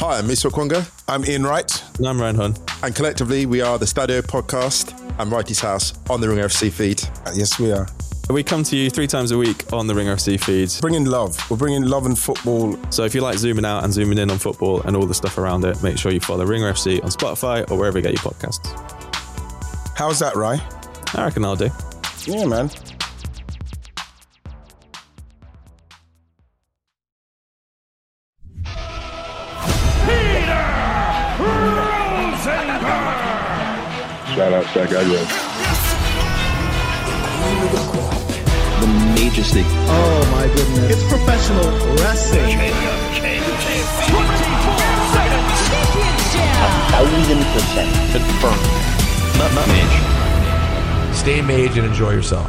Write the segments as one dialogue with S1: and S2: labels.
S1: Hi, I'm Musa Okwonga,
S2: I'm Ian Wright.
S3: And I'm Ryan Hunn.
S1: and collectively we are the Stadio Podcast and Righty's House on the Ringer FC feed.
S2: Uh, Yes, we are.
S3: We come to you three times a week on the Ringer FC feeds.
S2: Bringing love. We're bringing love and football.
S3: So if you like zooming out and zooming in on football and all the stuff around it, make sure you follow Ringer FC on Spotify or wherever you get your podcasts.
S2: How's that, Rye?
S3: I reckon I'll do.
S2: Yeah, man.
S4: Shout out Stack
S5: the majesty.
S6: Oh my goodness. It's professional wrestling.
S5: Thousand percent confirmed. M- m- mage.
S7: Stay mage and enjoy yourself.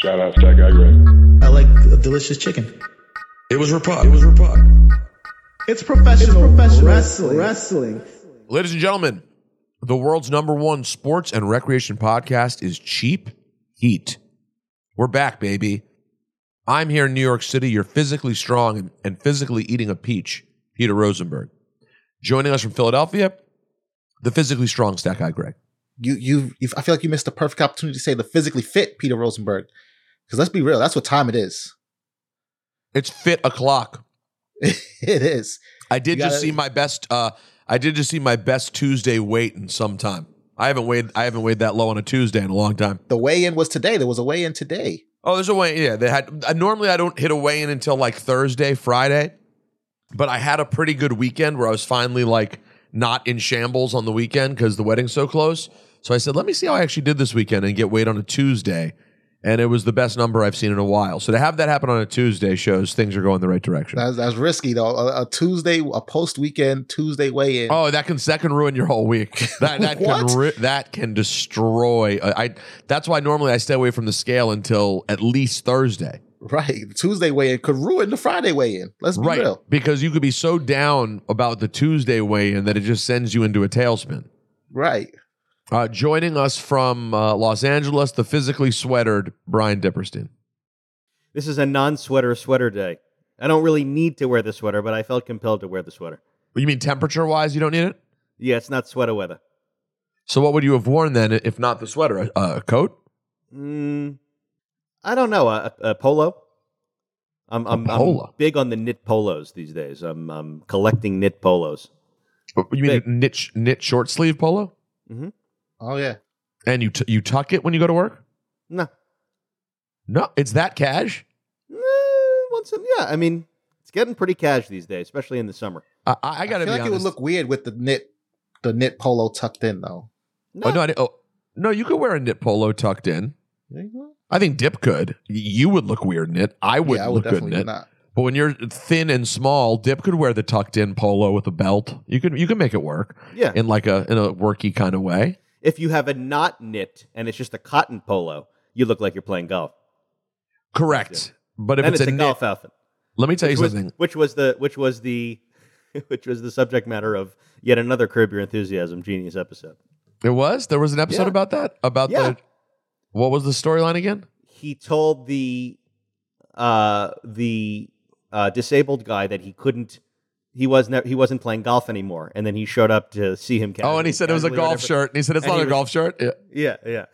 S4: Shout out Stack Agro.
S6: I like a delicious chicken.
S7: It was Rapod. It was Rapod.
S6: It's professional, professional wrestling. wrestling.
S7: Ladies and gentlemen, the world's number one sports and recreation podcast is Cheap Heat. We're back, baby. I'm here in New York City. You're physically strong and, and physically eating a peach, Peter Rosenberg. Joining us from Philadelphia, the physically strong That Guy Greg.
S8: you, you, you, I feel like you missed the perfect opportunity to say the physically fit Peter Rosenberg. Because let's be real, that's what time it is.
S7: It's fit o'clock.
S8: it is.
S7: I did just
S8: gotta-
S7: see my best. Uh, I did just see my best Tuesday weight in some time. I haven't weighed. I haven't weighed that low on a Tuesday in a long time.
S8: The weigh-in was today. There was a weigh-in today.
S7: Oh, there's a weigh. In. Yeah, they had. Uh, normally, I don't hit a weigh in until like Thursday, Friday, but I had a pretty good weekend where I was finally like not in shambles on the weekend because the wedding's so close. So I said, let me see how I actually did this weekend and get weighed on a Tuesday, and it was the best number I've seen in a while. So to have that happen on a Tuesday shows things are going the right direction.
S8: That's, that's risky though. A, a Tuesday, a post-weekend Tuesday weigh-in.
S7: Oh, that can that can ruin your whole week. That that
S8: What?
S7: can ri- that can destroy. I, I that's why normally I stay away from the scale until at least Thursday.
S8: Right, Tuesday weigh-in could ruin the Friday weigh-in. Let's be
S7: Right,
S8: real.
S7: because you could be so down about the Tuesday weigh-in that it just sends you into a tailspin.
S8: Right.
S7: Uh, joining us from uh, Los Angeles, the physically sweatered Brian Diperstein.
S9: This is a non-sweater sweater day. I don't really need to wear the sweater, but I felt compelled to wear the sweater.
S7: You mean temperature wise, you don't need it?
S9: Yeah, it's not sweater weather.
S7: So what would you have worn then if not the sweater? A, a coat?
S9: Mm, I don't know. A, a polo. I'm, I'm,
S7: polo?
S9: I'm big on the knit polos these days. I'm, I'm collecting knit polos.
S7: You mean knit knit short sleeve polo?
S8: Oh yeah.
S7: And you t- you tuck it when you go to work?
S9: No,
S7: No, it's that cash.
S9: Eh, once in- yeah. I mean, it's getting pretty cash these days, especially in the summer.
S7: I, I got
S8: I feel
S7: be
S8: like it would look weird with the knit, the knit polo tucked in though.
S7: oh, no, I, oh, no, you could wear a knit polo tucked in.
S8: Yeah, you know?
S7: I think Dip could. You would look weird in it. I wouldn't
S8: yeah, I would
S7: look good in
S8: definitely
S7: it.
S8: not.
S7: But when you're thin and small, Dip could wear the tucked in polo with a belt. You can you can make it work
S9: Yeah.
S7: in like a in a worky kind of way.
S9: If you have a not knit and it's just a cotton polo, you look like you're playing golf.
S7: Correct. But if it's,
S9: it's,
S7: a, knit,
S9: golf outfit.
S7: let me tell you
S9: which was,
S7: something.
S9: which was the which was the which was the subject matter of yet another Curb Your Enthusiasm genius episode.
S7: It was there was an episode
S9: Yeah.
S7: about that about
S9: Yeah.
S7: the what was the storyline again?
S9: He told the uh, the uh, disabled guy that he couldn't. He was ne- he wasn't playing golf anymore, and then he showed up to see him.
S7: oh, and he said it was a golf
S9: whatever.
S7: shirt. And he said it's
S9: And
S7: not a
S9: was-
S7: golf shirt. Yeah.
S9: Yeah, yeah.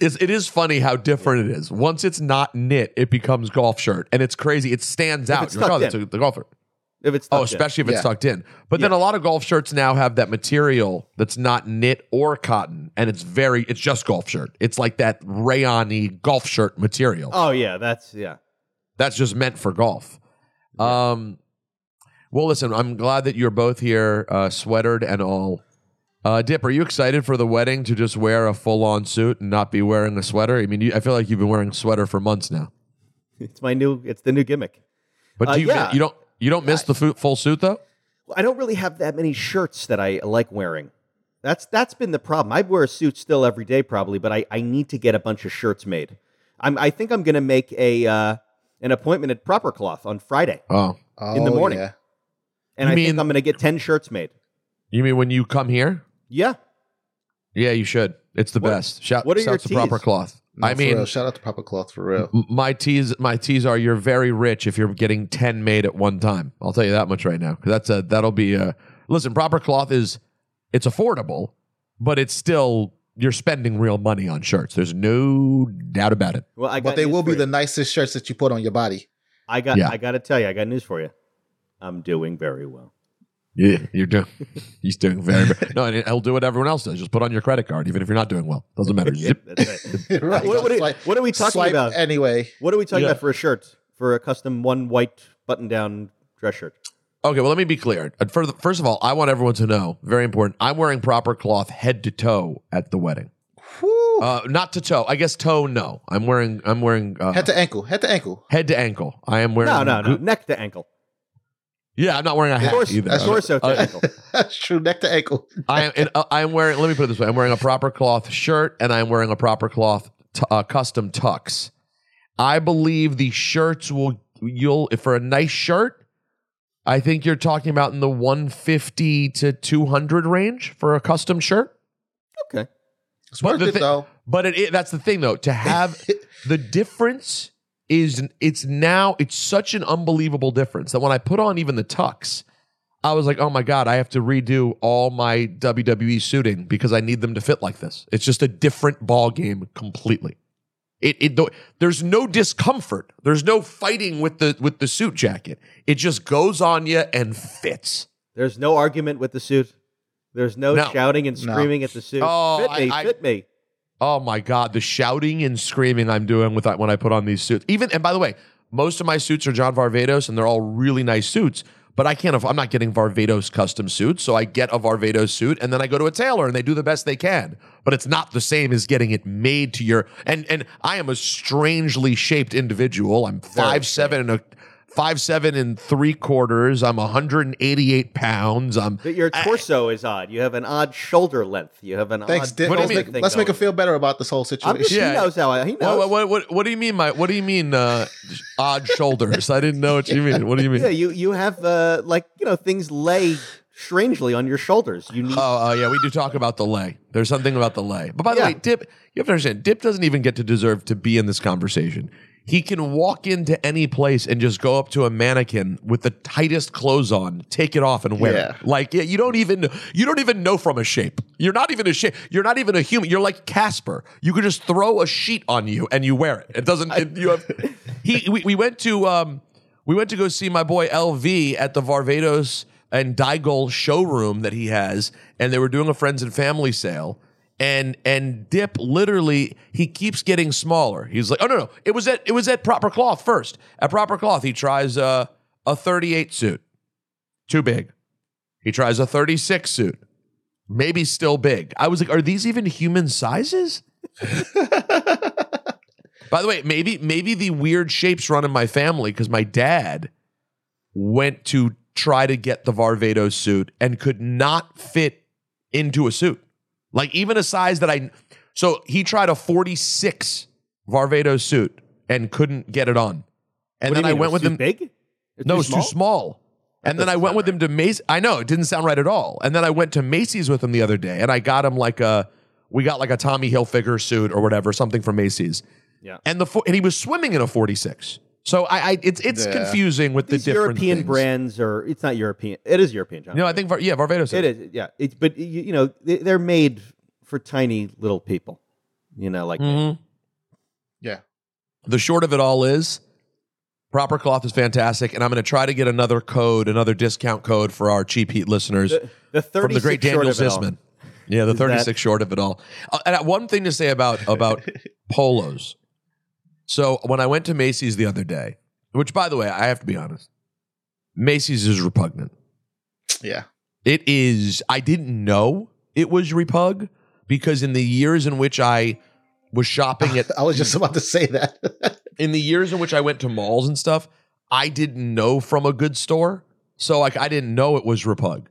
S7: It's, it is funny how different it is. Once it's not knit, it becomes golf shirt, and it's crazy. It stands out. You're like, oh, that's
S9: in.
S7: a, the golfer.
S9: If it's
S7: Oh,
S9: tucked in.
S7: especially if it's
S8: Yeah.
S7: tucked in. But then a lot of golf shirts now have that material that's not knit or cotton, and it's very, it's just golf shirt. It's like that rayon-y golf shirt material.
S9: Oh yeah, that's yeah.
S7: That's just meant for golf. Um, well, listen, I'm glad that you're both here, uh, sweatered and all. Uh, Dip, are you excited for the wedding to just wear a full on suit and not be wearing a sweater? I mean, you, I feel like you've been wearing a sweater for months now.
S9: It's my new. It's the new gimmick.
S7: But
S9: Uh,
S7: do you,
S9: yeah.
S7: you don't you don't miss the fu- full suit though?
S9: Well, I don't really have that many shirts that I like wearing. That's that's been the problem. I wear a suit still every day, probably, but I, I need to get a bunch of shirts made. I'm I think I'm going to make a uh, an appointment at Proper Cloth on Friday,
S7: Oh,
S9: In the
S8: Oh,
S9: morning.
S8: yeah.
S9: And
S7: You
S9: I
S7: mean-
S9: think I'm going to get ten shirts made.
S7: you mean when you come here?
S9: Yeah,
S7: Yeah, you should. It's the
S9: What-
S7: best. Shout,
S9: what are your
S7: shouts to proper cloth.
S8: No,
S7: I mean,
S8: real. shout out to proper Cloth for real.
S7: my teas my teas are you're very rich if you're getting 10 made at one time. I'll tell you that much right now. that's a that'll be a Listen, proper cloth is it's affordable, but it's still you're spending real money on shirts. There's no doubt about it.
S9: well, I got
S8: But they will be
S9: you.
S8: the nicest shirts that you put on your body.
S9: I got
S7: Yeah.
S9: I got to tell you, I got news for you. I'm doing very well.
S7: Yeah, you're doing. He's doing very. very no, and he'll do what everyone else does. Just put on your credit card, even if you're not doing well. Doesn't matter. Zip.
S9: That's it.
S8: right.
S9: What- what are- what are we talking
S8: swipe
S9: about?
S8: Anyway,
S9: What are we talking
S7: Yeah.
S9: about for a shirt? For a custom one white button down dress shirt?
S7: Okay, well, let me be clear. For first of all, I want everyone to know, very important, I'm wearing proper cloth head to toe at the wedding. Uh, not to toe. I guess toe, no. I'm wearing, I'm wearing uh,
S8: head to ankle, head to ankle.
S7: head to ankle. I am wearing.
S9: No, no, no.
S7: goo-
S9: Neck to ankle.
S7: Yeah, I'm not wearing a hat
S9: Torso,
S7: either.
S8: that's
S9: torso to
S7: Uh,
S9: ankle.
S8: That's true. Neck to ankle.
S7: I am. and, uh, I am wearing. Let me put it this way: I'm wearing a proper cloth shirt, and I'm wearing a proper cloth t- uh, custom tux. I believe the shirts will. You'll for a nice shirt. I think you're talking about in the 150 to 200 range for a custom shirt.
S9: Okay.
S8: It's
S7: But
S8: worth it
S7: thi-
S8: though.
S7: But it, it- that's the thing, though. To have the difference is it's now it's such an unbelievable difference that when I put on even the tux, I was like, oh my god, I have to redo all my WWE suiting because I need them to fit like this. It's just a different ball game completely. It, it there's no discomfort. There's no fighting with the with the suit jacket. It just goes on you and fits.
S9: There's no argument with the suit. There's no,
S7: No.
S9: shouting and
S8: No.
S9: screaming at the suit.
S7: Oh,
S9: fit me,
S7: I- I-
S9: fit me.
S7: Oh my god, the shouting and screaming I'm doing with that when I put on these suits. Even and by the way, most of my suits are John Varvatos and they're all really nice suits. But I can't. I'm not getting Varvatos custom suits, so I get a Varvatos suit and then I go to a tailor and they do the best they can. But it's not the same as getting it made to your. And and I am a strangely shaped individual. I'm five seven and a five seven and three quarters. I'm 188 pounds. I'm.
S9: But your torso is odd. You have an odd shoulder length. You have an
S8: Thanks,
S9: odd.
S8: Dick.
S7: What
S8: Let's,
S7: mean?
S8: make, let's make him feel better about this whole situation.
S9: just,
S7: Yeah.
S9: He knows how. I, he knows.
S7: What, what, what, what do you mean? My what do you mean? Uh, odd shoulders. I didn't know what you mean. What do you mean?
S9: Yeah, you you have uh, like you know things lay strangely on your shoulders. You need.
S7: Oh, uh, yeah, we do talk about the lay. There's something about the lay. But by the
S9: Yeah.
S7: way, Dip, you have to understand, Dip doesn't even get to deserve to be in this conversation. He can walk into any place and just go up to a mannequin with the tightest clothes on, take it off and wear
S8: Yeah.
S7: it. Like you don't even you don't even know from a shape. You're not even a shape. You're not even a human. You're like Casper. You could just throw a sheet on you and you wear it. It doesn't. It, you have. He. We, we went to um. We went to go see my boy LV at the Varvatos and Digol showroom that he has, and they were doing a friends and family sale. And and Dip literally he keeps getting smaller. He's like, oh no no, it was at it was at Proper Cloth first. At Proper Cloth, he tries a a 38 suit, too big. He tries a 36 suit, maybe still big. I was like, are these even human sizes? By the way, maybe maybe the weird shapes run in my family because my dad went to try to get the Varvatos suit and could not fit into a suit. Like even a size that I so he tried a 46 Varvatos suit and couldn't get it on. And then I
S9: mean?
S7: Went with
S9: too
S7: him
S9: Big? It's
S7: no, it's too small. And then I went with him to Macy's. I know it didn't sound right at all. And then I went to Macy's with him the other day, and I got him like a we got like a Tommy Hilfiger suit or whatever, something from Macy's.
S9: Yeah.
S7: And the and he was swimming in a forty six. So I, I it's it's
S8: Yeah.
S7: confusing with
S9: These
S7: the different
S9: European
S7: things.
S9: brands or It's not European. It is European, John.
S7: You know, I think Var- yeah, Varvatos.
S9: it is. Yeah. It's but you, you know they, they're made for tiny little people. You know, like me.
S7: Mhm.
S8: yeah.
S7: The short of it all is proper cloth is fantastic, and I'm going to try to get another code, another discount code for our cheap heat listeners.
S9: the, the
S7: from the great
S9: short
S7: Daniel
S9: it all.
S7: Zisman. Yeah, the
S9: Is that-
S7: 36 short of it all. Uh, and uh, one thing to say about about polos. So when I went to Macy's the other day, which by the way, I have to be honest, Macy's is repugnant.
S8: Yeah.
S7: It is. I didn't know it was Repug because in the years in which I was shopping at
S8: I was just about to say that.
S7: in the years in which I went to malls and stuff, I didn't know from a good store. So like I didn't know it was Repug.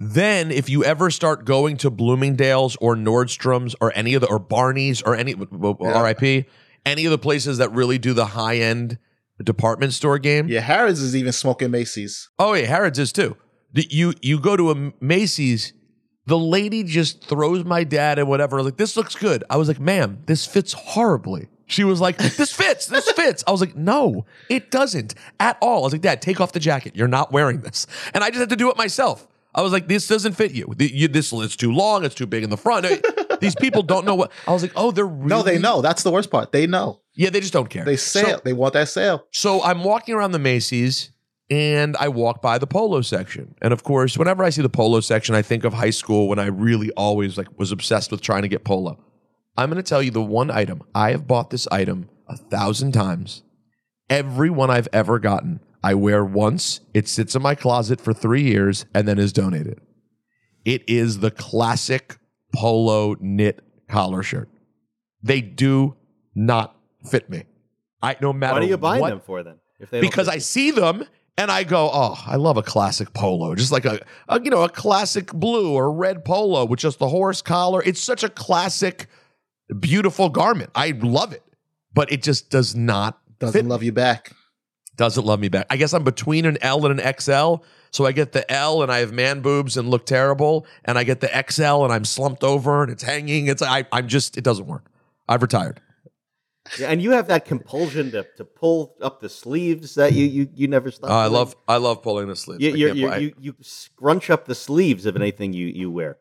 S7: Then if you ever start going to Bloomingdale's or Nordstrom's or any of the or Barney's or any RIP, any of the places that really do the high end department store game.
S8: yeah, Harrods is even smoking Macy's.
S7: Oh yeah, Harrods is too. You you go to a Macy's, the lady just throws my dad and whatever. Like this looks good. I was like, ma'am, this fits horribly. She was like, this fits, this fits. I was like, no, it doesn't at all. I was like, Dad, take off the jacket. You're not wearing this. And I just had to do it myself. I was like, this doesn't fit you. You this it's too long. It's too big in the front. These people don't know what. I was like, oh, they're really.
S8: No, they know. That's the worst part. They know.
S7: Yeah, they just don't care.
S8: They
S7: So-
S8: they want that sale.
S7: so I'm walking around the Macy's and I walk by the polo section. And of course, whenever I see the polo section, I think of high school when I really always like was obsessed with trying to get polo. I'm going to tell you the one item. I have bought this item a thousand times. Every one I've ever gotten, I wear once. It sits in my closet for three years and then is donated. It is the classic polo knit collar shirt. They do not fit me. I no matter
S9: What are you buying
S7: what-
S9: them for then? If they
S7: because I see them and I go, oh, I love a classic polo, just like a, a you know a classic blue or red polo with just the horse collar. It's such a classic, beautiful garment. I love it, but it just does not
S8: Doesn't
S7: fit.
S8: love you back.
S7: doesn't love me back. I guess I'm between an L and an XL. So I get the L and I have man boobs and look terrible, and I get the XL and I'm slumped over and it's hanging. It's I, I'm just it doesn't work. I've retired.
S9: Yeah, and you have that compulsion to, to pull up the sleeves that you you, you never stop.
S7: Uh, I love I love pulling the sleeves.
S9: You, you, you, you, you scrunch up the sleeves of anything you, you wear.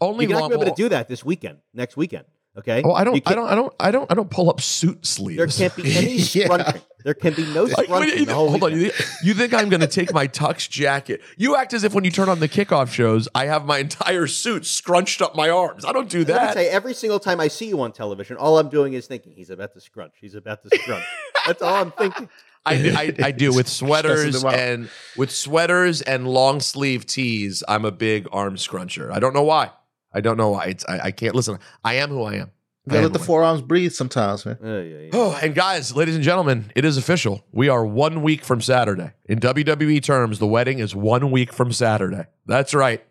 S7: only
S9: You're not going to be able to do that this weekend, next weekend. Okay.
S7: Oh, I don't, I don't, I don't, I don't, I don't pull up suit sleeves.
S9: There can't be any
S8: Yeah.
S9: scrunching. There can be no
S7: Like, what do you
S9: the whole
S7: hold on,
S9: weekend.
S7: you think, you think I'm going to take my tux jacket? You act as if when you turn on the kickoff shows, I have my entire suit scrunched up my arms. I don't do that.
S9: I would
S7: that.
S9: say every single time I see you on television, all I'm doing is thinking he's about to scrunch. He's about to scrunch. That's all I'm thinking.
S7: I, I, I do with sweaters and with sweaters and long sleeve tees. I'm a big arm scruncher. I don't know why. I don't know why. It's, I, I can't listen. I am who I am.
S8: You gotta
S7: am
S8: let the
S7: who I
S8: forearms breathe sometimes, man.
S9: Uh, yeah, yeah.
S7: Oh, and guys, ladies and gentlemen, it is official. We are one week from Saturday. In WWE terms, the wedding is one week from Saturday. That's right.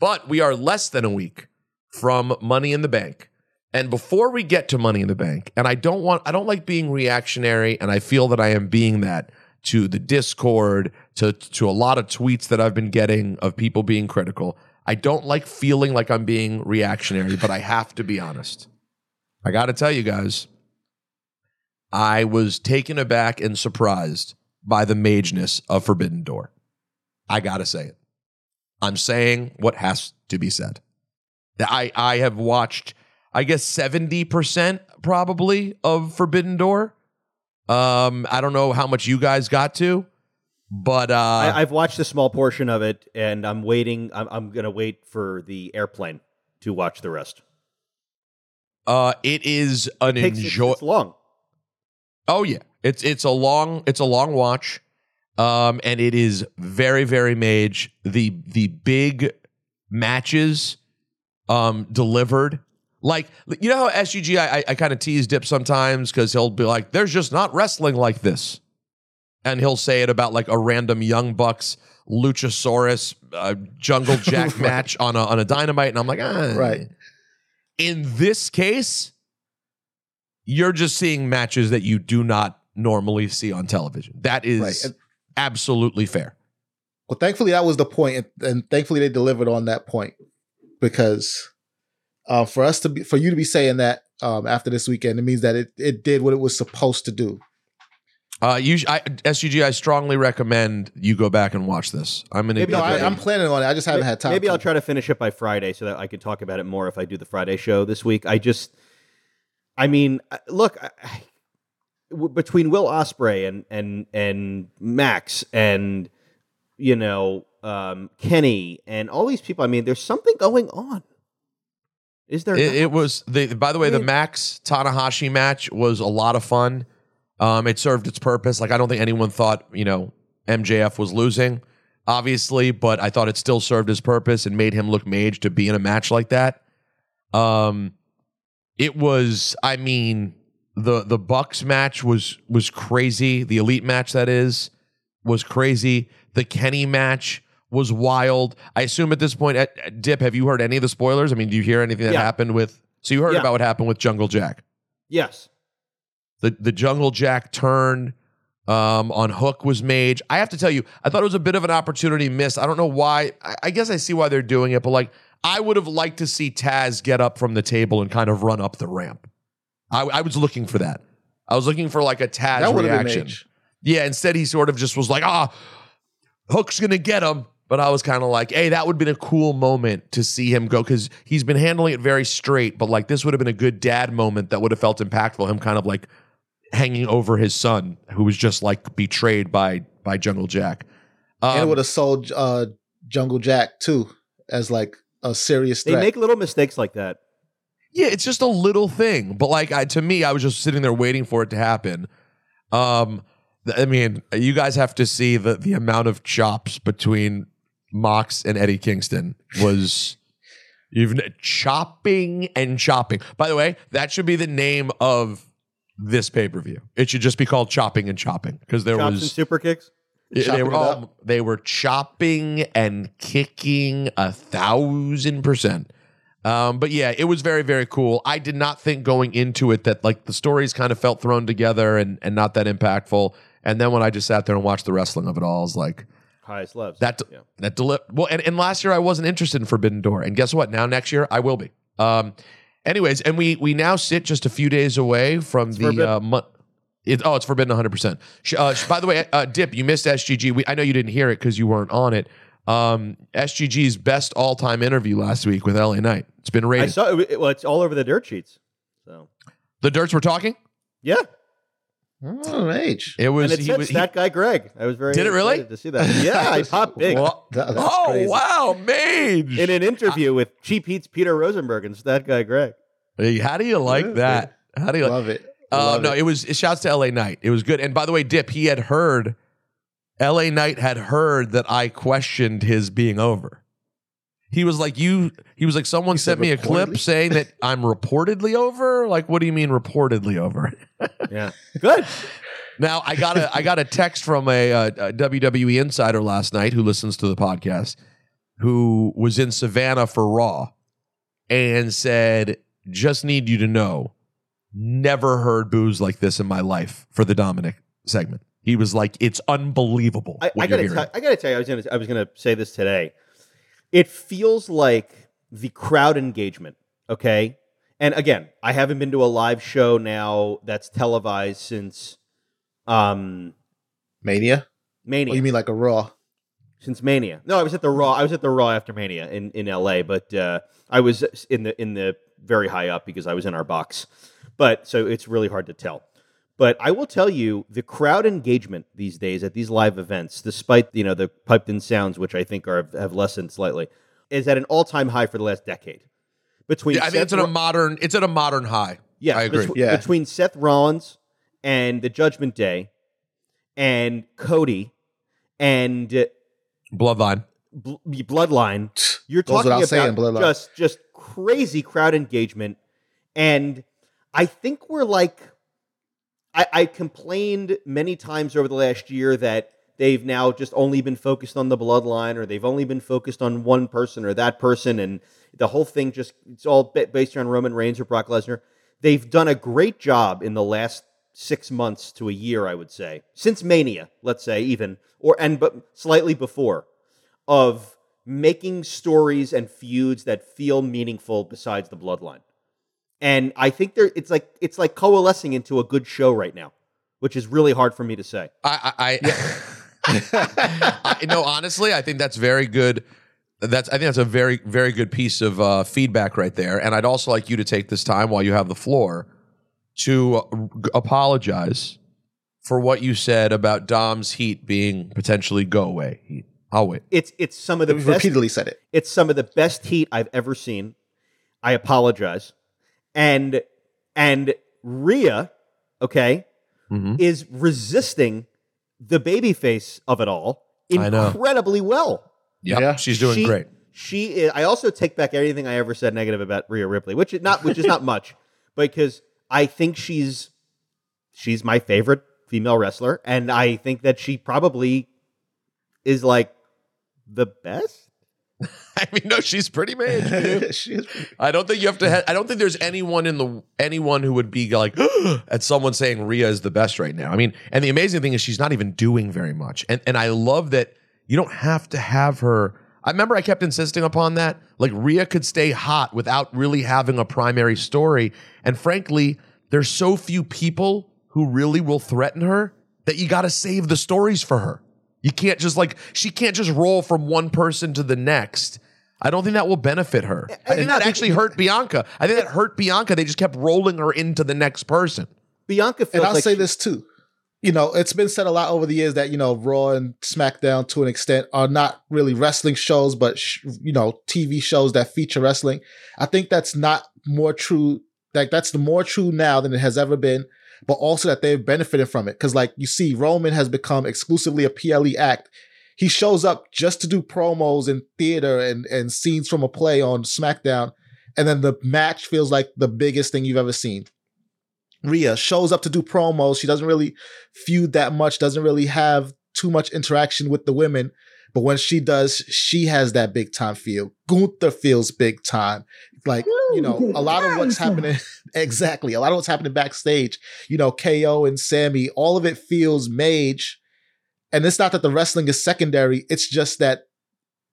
S7: But we are less than a week from Money in the Bank. And before we get to Money in the Bank, and I don't want, I don't like being reactionary, and I feel that I am being that to the Discord, to to a lot of tweets that I've been getting of people being critical. I don't like feeling like I'm being reactionary, but I have to be honest. I got to tell you guys, I was taken aback and surprised by the mageness of Forbidden Door. I got to say it. I'm saying what has to be said. I, I have watched, I guess, 70% probably of Forbidden Door. Um, I don't know how much you guys got to, but uh,
S9: I, I've watched a small portion of it, and I'm waiting. I'm, I'm going to wait for the airplane to watch the rest.
S7: uh, it is an
S9: Takes,
S7: enjoy.
S9: it's long.
S7: Oh yeah, it's it's a long it's a long watch, um, and it is very very mage. The the big matches, um, delivered. Like you know how SUG I I, I kind of tease Dip sometimes because he'll be like, "There's just not wrestling like this," and he'll say it about like a random Young Bucks Luchasaurus uh, Jungle Jack match on a on a Dynamite, and I'm like, ah.
S8: Right.
S7: In this case, you're just seeing matches that you do not normally see on television. That is
S8: Right. And-
S7: absolutely fair.
S8: Well, thankfully that was the point, and, and thankfully they delivered on that point because uh, for us to be, for you to be saying that um, after this weekend, it means that it it did what it was supposed to do.
S7: Uh, you, sh- I, SUG, I strongly recommend you go back and watch this. I'm gonna.
S9: Maybe
S8: No, I, I'm planning on it. I just haven't had time.
S9: Maybe. I'll try to finish it by Friday so that I can talk about it more if I do the Friday show this week. I just, I mean, look, I, I- w- between Will Ospreay and and and Mox and you know um, Kenny and all these people, I mean, there's something going on. Is there?
S7: It, it was the. By the way, the
S9: mean-
S7: Max Tanahashi match was a lot of fun. Um, it served its purpose. Like I don't think anyone thought you know MJF was losing. obviously, but I thought it still served his purpose and made him look mage to be in a match like that. Um, it was, I mean, the the Bucks match was was crazy. The elite match that is was crazy. The Kenny match was wild. I assume at this point, at, at Dip, have you heard any of the spoilers? I mean, do you hear anything that
S9: Yeah.
S7: happened with? So you heard
S9: Yeah.
S7: about what happened with Jungle Jack
S9: Yes.
S7: The the Jungle Jack turn um, on Hook was mage. I have to tell you, I thought it was a bit of an opportunity missed. I don't know why. I, I guess I see why they're doing it, but like I would have liked to see Taz get up from the table and kind of run up the ramp. I, I was looking for that. I was looking for like a Taz
S8: That would have been
S7: reaction. Yeah, instead he sort of just was like, ah, Hook's gonna get him. But I was kind of like, hey, that would have been a cool moment to see him go because he's been handling it very straight. But like, this would have been a good dad moment that would have felt impactful. Him kind of like hanging over his son, who was just like betrayed by by Jungle Jack.
S8: and it
S7: Um,
S8: would have sold uh, Jungle Jack too as like a serious
S9: thing.
S8: They
S9: make little mistakes like that.
S7: Yeah, it's just a little thing, but like I, to me, I was just sitting there waiting for it to happen. Um, I mean, you guys have to see the the amount of chops between Mox and Eddie Kingston was even chopping and chopping. By the way, that should be the name of this pay per view. It should just be called chopping and chopping because there
S9: Chops
S7: was
S9: and super kicks.
S7: they were all, they were chopping and kicking a thousand percent. Um, but yeah, it was very very cool. I did not think going into it that like the stories kind of felt thrown together and and not that impactful. And then when I just sat there and watched the wrestling of it all, I was like,
S9: Highest loves.
S7: that
S9: Yeah.
S7: that deli- well. And, and last year I wasn't interested in Forbidden Door, and guess what? Now next year I will be. Um, anyways, and we we now sit just a few days away from the uh, month. It, oh, it's forbidden 100. percent uh, By the way, uh, Dip, you missed SGG. We, I know you didn't hear it because you weren't on it. Um, SGG's best all time interview last week with LA Knight. It's been rated.
S9: I saw it. Well, it's all over the dirt sheets. So
S7: the Dirts were talking.
S9: yeah,
S8: Oh, mage.
S7: It was.
S9: and it
S7: he
S9: said
S7: was- he-
S9: that guy Greg. I was very
S7: Did it really?
S9: to see that. Yeah, I popped big
S7: Well,
S8: That-
S7: oh
S8: crazy.
S7: wow, Mage!
S9: in an interview with Cheap Heat's Peter Rosenberg and that guy Greg.
S7: Hey, how do you like
S8: Yeah,
S7: that? How do you like?
S8: Love it.
S7: Uh,
S8: Love
S7: no,
S8: it.
S7: it was it shouts to LA Knight. It was good. And by the way, Dip, he had heard LA Knight had heard that I questioned his being over. He was like, you he was like, someone sent me a clip saying that I'm reportedly over. Like, what do you mean reportedly over?
S9: Yeah, good.
S7: Now I got a I got a text from a, uh a WWE insider last night who listens to the podcast, who was in Savannah for Raw, and said, "Just need you to know, never heard boos like this in my life for the Dominic segment." He was like, "It's unbelievable
S9: I, I gotta,
S7: hearing."
S9: tell- I gotta tell you, I was gonna, I was gonna say this today. It feels like the crowd engagement. Okay, and again, I haven't been to a live show now that's televised since, um,
S8: Mania.
S9: Mania.
S8: Oh, you mean like a Raw?
S9: since Mania. No, I was at the Raw. I was at the Raw after Mania in, in L.A., but uh, I was in the in the very high up because I was in our box. But so it's really hard to tell. But I will tell you, the crowd engagement these days at these live events, despite you know the piped in sounds, which I think are have lessened slightly, is at an all time high for the last decade. Between
S7: Yeah, I think
S9: Seth
S7: it's at a
S9: Ro-
S7: modern it's at a modern high.
S9: yeah,
S7: I agree.
S9: betw-
S8: Yeah.
S9: between Seth Rollins and the Judgment Day, and Cody, and uh,
S7: Bloodline.
S9: bl- Bloodline. You're
S8: Goes
S9: talking about
S8: saying,
S9: just just crazy crowd engagement, and I think we're like, I, I complained many times over the last year that they've now just only been focused on the Bloodline, or they've only been focused on one person or that person, and the whole thing just it's all based around Roman Reigns or Brock Lesnar. They've done a great job in the last six months to a year, I would say, since Mania, let's say even, or and but slightly before, of making stories and feuds that feel meaningful besides the bloodline. And I think there it's like it's like coalescing into a good show right now, which is really hard for me to say.
S7: I, I, I, I no, honestly, I think that's very good. That's I think that's a very very good piece of uh, feedback right there. And I'd also like you to take this time while you have the floor to uh, apologize for what you said about Dom's heat being potentially go away heat. I'll wait.
S9: It's it's some of the
S8: We've
S9: best
S8: repeatedly said it.
S9: It's some of the best heat I've ever seen. I apologize. And and Rhea, okay,
S7: Mhm.
S9: is resisting the babyface of it all incredibly well.
S7: Yep,
S8: Yeah.
S7: she's doing
S9: She-
S7: great.
S9: She is, I also take back anything I ever said negative about Rhea Ripley, which is not which is not much, because I think she's she's my favorite female wrestler, and I think that she probably is like the best.
S7: I mean, no, she's pretty mage. dude.
S8: She
S7: I don't think you have to. Ha- I don't think there's anyone in the anyone who would be like at someone saying Rhea is the best right now. I mean, and the amazing thing is she's not even doing very much. And and I love that you don't have to have her. I remember I kept insisting upon that. Like Rhea could stay hot without really having a primary story. And frankly, there's so few people who really will threaten her that you got to save the stories for her. You can't just like she can't just roll from one person to the next. I don't think that will benefit her. I think that actually hurt Bianca. I think that hurt Bianca. They just kept rolling her into the next person.
S9: Bianca feels
S8: and I'll
S9: like
S8: say
S9: she-
S8: this too. You know, it's been said a lot over the years that you know Raw and SmackDown to an extent are not really wrestling shows, but sh- you know TV shows that feature wrestling. I think that's not more true. Like that's the more true now than it has ever been, but also that they've benefited from it. Because like you see, Roman has become exclusively a PLE act. He shows up just to do promos and theater and and scenes from a play on SmackDown, and then the match feels like the biggest thing you've ever seen. Rhea shows up to do promos. She doesn't really feud that much, doesn't really have too much interaction with the women. But when she does, she has that big time feel. Gunther feels big time. Like, you know, a lot of what's happening, exactly, a lot of what's happening backstage, you know, KO and Sammy, all of it feels mage. And it's not that the wrestling is secondary, it's just that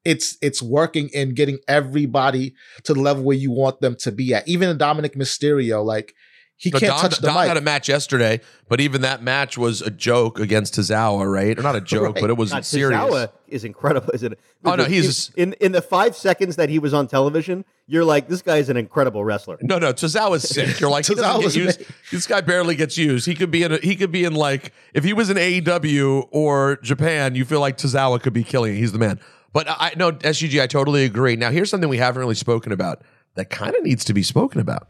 S8: it's it's working in getting everybody to the level where you want them to be at. Even in Dominic Mysterio, like he
S7: No,
S8: can't
S7: Don,
S8: touch the
S7: Don
S8: mic.
S7: had a match yesterday, but even that match was a joke against Tozawa, right? Or not a joke,
S9: Right.
S7: but it was
S9: God,
S7: serious.
S9: Tozawa is incredible, isn't it?
S7: Oh, no, he's-
S9: in in the five seconds that he was on television. You're like, this guy is an incredible wrestler.
S7: No, no, Tozawa's sick. You're like he doesn't
S8: Tozawa's
S7: used. This guy barely gets used. He could be in. A, he could be in like if he was in AEW or Japan, you feel like Tozawa could be killing. it. He's the man. But I I- no SGG. I totally agree. Now here's something we haven't really spoken about that kind of needs to be spoken about.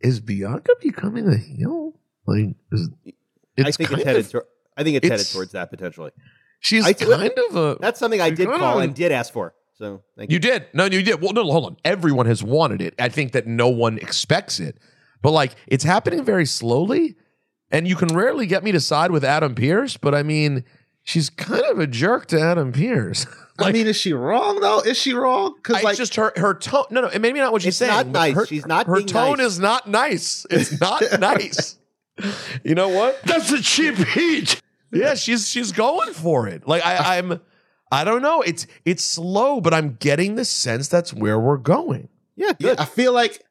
S7: Is Bianca becoming a heel? Like, is,
S9: I think it's headed.
S7: of-
S9: to- I think it's, headed towards that potentially.
S7: She's
S9: I-
S7: kind of a.
S9: That's something I did call
S7: of-
S9: and did ask for. So thank you.
S7: You did. No, you did. Well, no, hold on. Everyone has wanted it. I think that no one expects it. But like it's happening very slowly. And you can rarely get me to side with Adam Pearce, but I mean, she's kind of a jerk to Adam Pearce.
S8: I mean, is she wrong though? Is she wrong? Because like,
S7: just her her tone. No, no, it maybe not what she's
S9: It's
S7: saying.
S9: not nice.
S7: Her,
S9: She's not
S7: Her
S9: being
S7: tone
S9: nice.
S7: is not nice. It's not nice. You know what?
S1: That's a cheap heat.
S7: Yeah, she's she's going for it. Like I, I'm, I don't know. It's it's slow, but I'm getting the sense that's where we're going.
S9: Yeah,
S8: yeah. I feel like,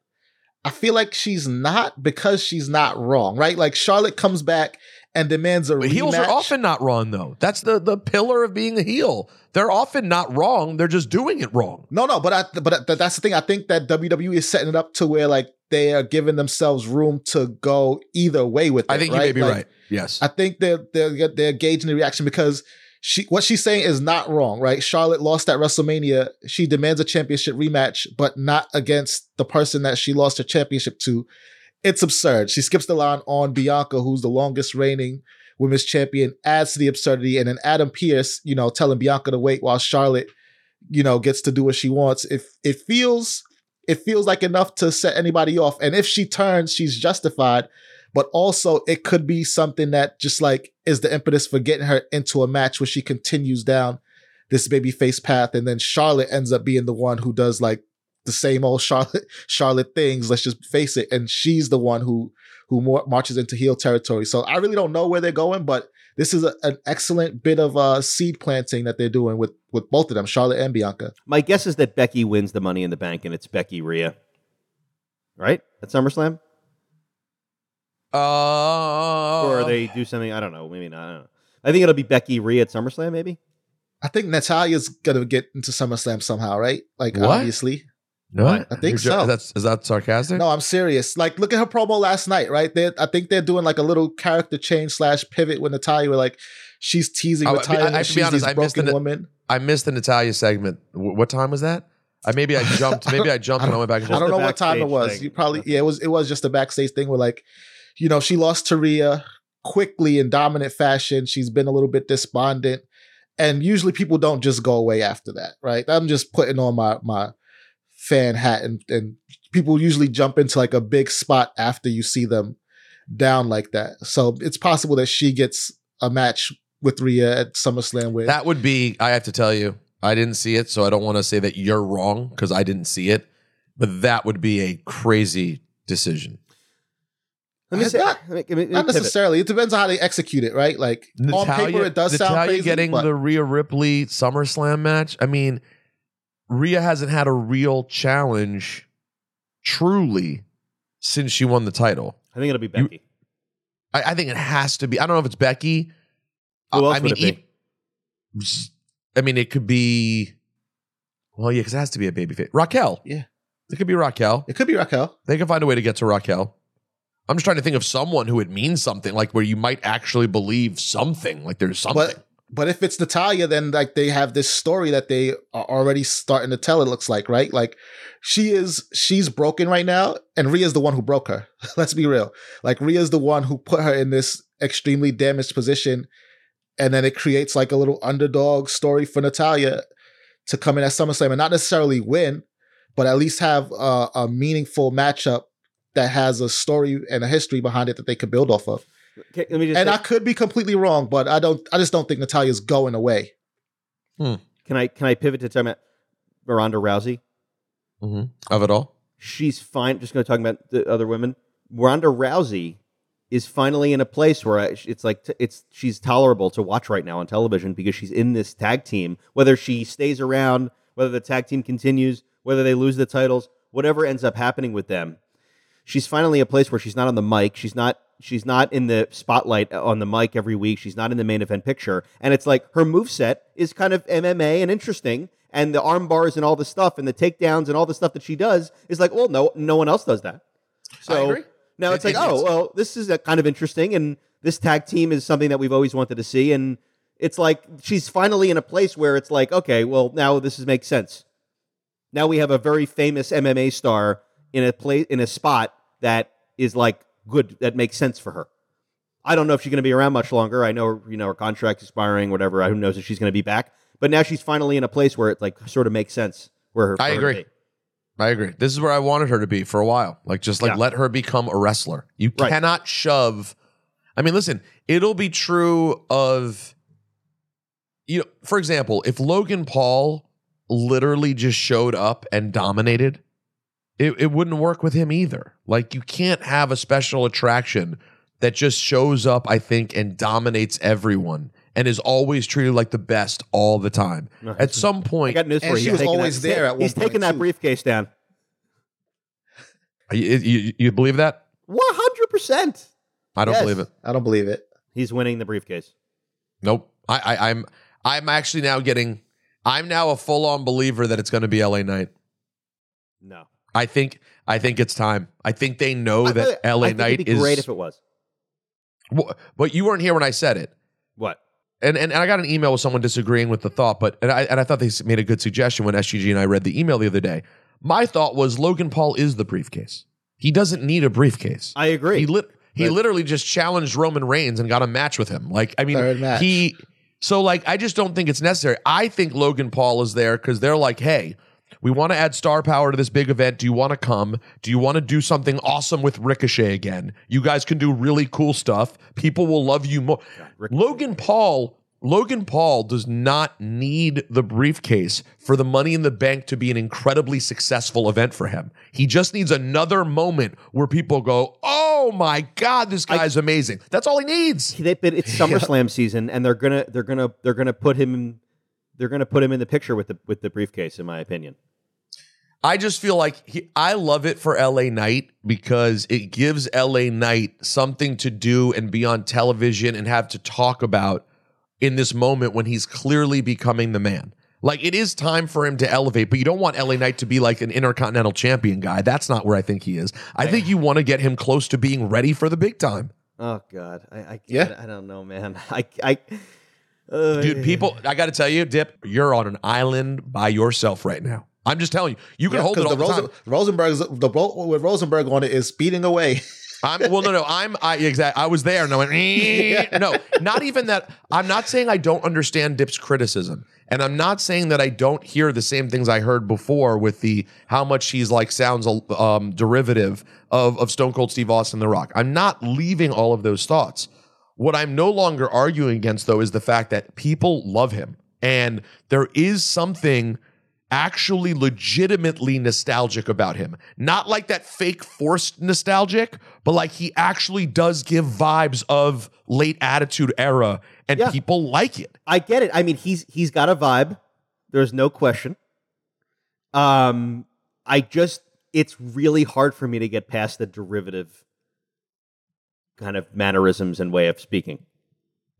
S8: I feel like she's not because she's not wrong, right? Like Charlotte comes back and demands a
S7: But
S8: rematch.
S7: heels are often not wrong, though. That's the the pillar of being a heel. They're often not wrong. They're just doing it wrong.
S8: No, no, but I, but th- that's the thing. I think that WWE is setting it up to where like they are giving themselves room to go either way with it.
S7: I think you may be
S8: Like,
S7: right. Yes.
S8: I think they're they're they're gauging the reaction because she what she's saying is not wrong, right? Charlotte lost at WrestleMania. She demands a championship rematch, but not against the person that she lost her championship to. It's absurd. She skips the line on Bianca, who's the longest reigning women's champion, adds to the absurdity, and then Adam Pearce, you know, telling Bianca to wait while Charlotte, you know, gets to do what she wants. If it feels it feels like enough to set anybody off. And if she turns, she's justified but also it could be something that just like is the impetus for getting her into a match where she continues down this baby face path, and then Charlotte ends up being the one who does like the same old Charlotte Charlotte things. Let's just face it, and she's the one who who more, marches into heel territory. So I really don't know where they're going, but this is a, an excellent bit of uh, seed planting that they're doing with with both of them, Charlotte and Bianca.
S9: My guess is that Becky wins the Money in the Bank, and it's Becky Rhea, right at SummerSlam,
S7: Uh,
S9: or they do something. I don't know. Maybe not. I don't know. I think it'll be Becky Rhea at SummerSlam. Maybe.
S8: I think Natalya's gonna get into SummerSlam somehow, right? Like
S7: What?
S8: obviously.
S7: No,
S8: I think
S7: You're
S8: so.
S7: That's is that sarcastic?
S8: No, I'm serious. Like, look at her promo last night, right? They, I think they're doing like a little character change slash pivot with Natalya, where like she's teasing
S7: Oh, I- I- I have to be honest, I missed the-
S8: woman.
S7: I missed the Natalya segment. W- what time was that? I maybe I jumped. Maybe I jumped and I went back and
S8: I don't know what time it was.
S9: thing.
S8: You probably yeah, it was it was just a backstage thing where like, you know, she lost to Rhea quickly in dominant fashion. She's been a little bit despondent. And usually people don't just go away after that, right? I'm just putting on my my fan hat and, and people usually jump into like a big spot after you see them down like that. So it's possible that she gets a match with Rhea at SummerSlam with
S7: That would be. I have to tell you, I didn't see it, so I don't want to say that you're wrong because I didn't see it. But that would be a crazy decision.
S9: Let me say.
S8: not-
S9: let me- let me
S8: not necessarily. It depends on how they execute it, right? Like on paper, it does sound
S7: Natalya
S8: crazy.
S7: getting
S8: but
S7: the Rhea Ripley SummerSlam match. I mean, Rhea hasn't had a real challenge, truly, since she won the title.
S9: I think it'll be Becky.
S7: I, I think it has to be. I don't know if it's Becky.
S9: Who
S7: Uh,
S9: else
S7: I
S9: would
S7: mean,
S9: it be?
S7: I mean, it could be. Well, yeah, because it has to be a babyface. Raquel.
S8: Yeah.
S7: It could be Raquel.
S8: it could be Raquel.
S7: They can find a way to get to Raquel. I'm just trying to think of someone who it means something, like where you might actually believe something, like there's something.
S8: But but if it's Natalya, then like they have this story that they are already starting to tell. It looks like right, like she is she's broken right now, and Rhea's the one who broke her. Let's be real. Like Rhea's the one who put her in this extremely damaged position, and then it creates like a little underdog story for Natalya to come in at SummerSlam and not necessarily win, but at least have a, a meaningful matchup that has a story and a history behind it that they could build off of.
S9: Okay, let me just.
S8: And
S9: say-
S8: I could be completely wrong, but I don't. I just don't think Natalya's going away.
S9: can I can I pivot to talk about Miranda Rousey?
S7: Mhm. Of it all.
S9: she's fine. Just going to talk about the other women. Ronda Rousey is finally in a place where I, it's like t- it's she's tolerable to watch right now on television because she's in this tag team. Whether she stays around, whether the tag team continues, whether they lose the titles, whatever ends up happening with them, she's finally a place where she's not on the mic. She's not she's not in the spotlight uh, on the mic every week. She's not in the main event picture. And it's like her moveset is kind of MMA and interesting. And the arm bars and all the stuff and the takedowns and all the stuff that she does is like, well, no, no one else does that. So now
S7: It-
S9: it's like,
S7: it-
S9: oh, well, this is kind of interesting. And this tag team is something that we've always wanted to see. And it's like she's finally in a place where it's like, okay, well, now this is, makes sense. Now we have a very famous MMA star in a place in a spot that is like good that makes sense for her. I don't know if she's going to be around much longer. I know you know her contract's expiring, whatever. Who knows if she's going to be back? But now she's finally in a place where it like sort of makes sense. Where her,
S7: I agree. I agree. This is where I wanted her to be for a while. Like, just like
S9: Yeah.
S7: let her become a wrestler. You
S9: Right.
S7: cannot shove. I mean, listen, it'll be true of, you know, for example, if Logan Paul literally just showed up and dominated, it, it wouldn't work with him either. Like, you can't have a special attraction that just shows up, I think, and dominates everyone and is always treated like the best all the time.
S9: No,
S7: At some
S9: I
S7: point,
S9: got news
S8: And
S9: for you.
S8: she
S9: He's
S8: was always
S9: that-
S8: there at one
S9: He's taking
S8: point,
S9: that
S8: too.
S9: briefcase down.
S7: you, you, you believe that?
S9: One hundred percent.
S7: I don't
S9: Yes.
S7: believe it.
S8: I don't believe it.
S9: He's winning the briefcase.
S7: Nope. I, I I'm I'm actually now getting I'm now a full on believer that it's going to be LA Knight.
S9: No,
S7: I think I think it's time. I think they know
S9: I-
S7: that LA Knight
S9: it'd be
S7: is
S9: great if it was.
S7: Wh- but you weren't here when I said it.
S9: What?
S7: And, and and I got an email with someone disagreeing with the thought, but and I and I thought they made a good suggestion when SGG and I read the email the other day. My thought was Logan Paul is the briefcase. He doesn't need a briefcase.
S9: I agree.
S7: He lit he
S9: But-
S7: literally just challenged Roman Reigns and got a match with him. Like I mean, he so like I just don't think it's necessary. I think Logan Paul is there because they're like, hey, we want to add star power to this big event. Do you want to come? Do you want to do something awesome with Ricochet again? You guys can do really cool stuff. People will love you more.
S9: Ricochet.
S7: Logan Paul Logan Paul does not need the briefcase for the money in the bank to be an incredibly successful event for him. He just needs another moment where people go, "Oh my god, this guy's amazing." That's all he needs.
S9: They, but it's SummerSlam season, and they're gonna they're gonna they're gonna put him they're gonna put him in the picture with the with the briefcase, in my opinion.
S7: I just feel like he, I love it for LA Knight because it gives LA Knight something to do and be on television and have to talk about in this moment when he's clearly becoming the man. Like it is time for him to elevate, but you don't want LA Knight to be like an intercontinental champion guy. That's not where I think he is. I think you want to get him close to being ready for the big time.
S9: Oh God, I, I
S7: Yeah.
S9: I, I don't know, man. I I uh,
S7: Dude, people, I got to tell you, Dip, you're on an island by yourself right now. I'm just telling you, you can
S8: Yeah,
S7: hold it all the,
S8: the
S7: time.
S8: Rosen, Rosenberg's the boat with Rosenberg on it is speeding away.
S7: I'm well, no, no. I'm I exactly. I was there, and I went. "Eh." No, not even that. I'm not saying I don't understand Dip's criticism, and I'm not saying that I don't hear the same things I heard before with the how much he's like sounds um, derivative of of Stone Cold Steve Austin, The Rock. I'm not leaving all of those thoughts. What I'm no longer arguing against, though, is the fact that people love him, and there is something actually legitimately nostalgic about him. Not like that fake forced nostalgic, but like he actually does give vibes of late attitude era and
S9: Yeah.
S7: people like it.
S9: I get it. I mean, he's he's got a vibe. There's no question. Um, I just it's really hard for me to get past the derivative kind of mannerisms and way of speaking.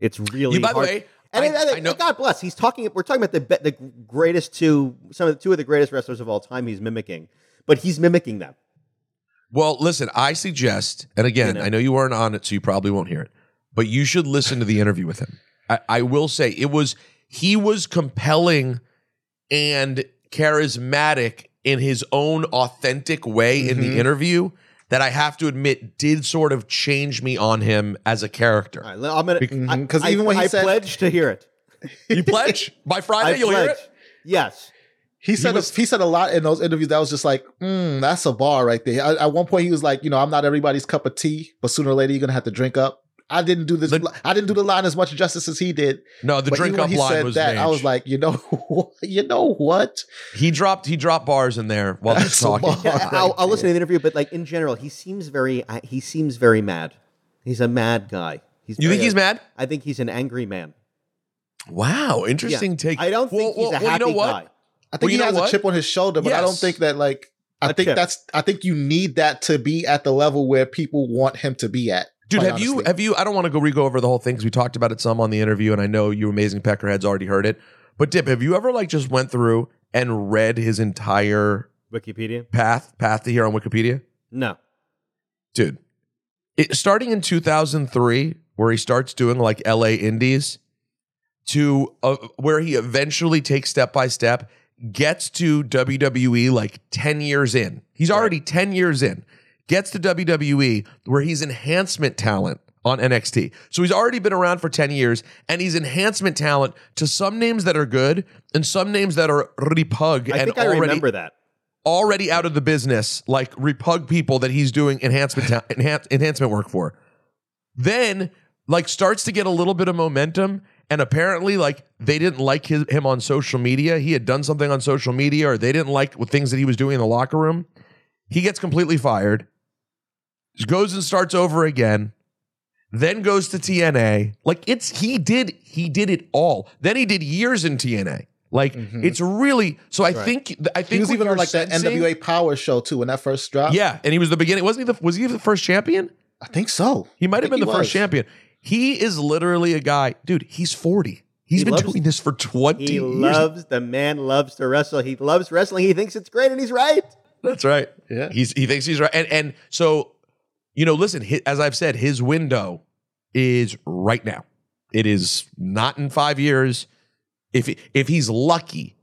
S9: It's really
S7: You, by the way,
S9: and,
S7: I-
S9: and-
S7: I
S9: God bless. He's talking. We're talking about the the greatest two, some of the two of the greatest wrestlers of all time. He's mimicking, but he's mimicking them.
S7: Well, listen, I suggest, and again,
S9: You know.
S7: I know you weren't on it, so you probably won't hear it, but you should listen to the interview with him. I, I will say it was he was compelling and charismatic in his own authentic way in the
S8: Mhm.
S7: interview that I have to admit did sort of change me on him as a character.
S9: All right, I'm gonna
S8: Mhm,
S9: I-
S8: 'cause
S9: I-
S8: even when he
S9: I
S8: said-
S9: pledge to hear it.
S7: You pledge by Friday,
S9: I
S7: you'll hear it.
S9: Yes.
S8: He said
S7: was-
S8: a, he said a lot in those interviews that was just like, mm, that's a bar right there. At, at one point, he was like, you know, I'm not everybody's cup of tea, but sooner or later you're gonna have to drink up. I didn't do this.
S7: The-
S8: I didn't do the line as much justice as he did.
S7: No, the
S8: But
S7: drink up
S8: he
S7: line
S8: said
S7: was
S8: that. I was like, you know, you know what?
S7: He dropped he dropped bars in there while he was talking.
S8: bar.
S9: Yeah, I'll, I'll listen to the interview, but like in general, he seems very he seems very mad. He's a mad guy. He's
S7: You think
S9: very-
S7: he's mad?
S9: I think he's an angry man.
S7: Wow, interesting
S9: Yeah.
S7: take.
S9: I don't think
S7: Well,
S9: he's
S7: well,
S9: a
S7: well, you
S9: happy
S7: know what?
S9: guy.
S8: I think
S7: Well,
S8: he has
S7: what?
S8: a chip on his shoulder, but I don't think that like I
S9: A
S8: think
S9: chip.
S8: that's I think you need that to be at the level where people want him to be at.
S7: Dude,
S8: quite
S7: have you have you? I don't want to go re-go over the whole thing because we talked about it some on the interview, and I know you amazing peckerheads already heard it. But Dip, have you ever like just went through and read his entire
S9: Wikipedia?
S7: path path to here on Wikipedia?
S9: No.
S7: Dude, it, starting in 2003, where he starts doing like LA Indies, to uh, where he eventually takes step by step, gets to WWE like 10 years in. He's already 10 years in, gets to WWE where he's enhancement talent on NXT. So he's already been around for 10 years and he's enhancement talent to some names that are good and some names that are repug
S9: I
S7: and
S9: think I
S7: already
S9: remember that.
S7: already out of the business, like repug people that he's doing enhancement ta- enhan- enhancement work for. Then like starts to get a little bit of momentum and apparently like they didn't like his, him on social media. He had done something on social media or they didn't like the things that he was doing in the locker room. He gets completely fired. Goes and starts over again. Then goes to TNA. Like it's he did he did it all. Then he did years in TNA. Like mm-hmm. it's really so I
S8: Right.
S7: think I think
S8: he was even on like that NWA Power show too when that first dropped.
S7: yeah, and he was the beginning. Wasn't he the was he the first champion?
S8: I think so.
S7: He might have been the
S8: he
S7: first
S8: was.
S7: champion. He is literally a guy, dude. He's forty. He's
S9: He
S7: been
S9: loves-
S7: doing this for twenty
S9: He
S7: years.
S9: loves the man loves to wrestle. He loves wrestling. He thinks it's great, and he's right.
S7: That's right.
S8: Yeah.
S7: He's he thinks he's right, and and so you know, listen. As I've said, his window is right now. It is not in five years. If if he's lucky,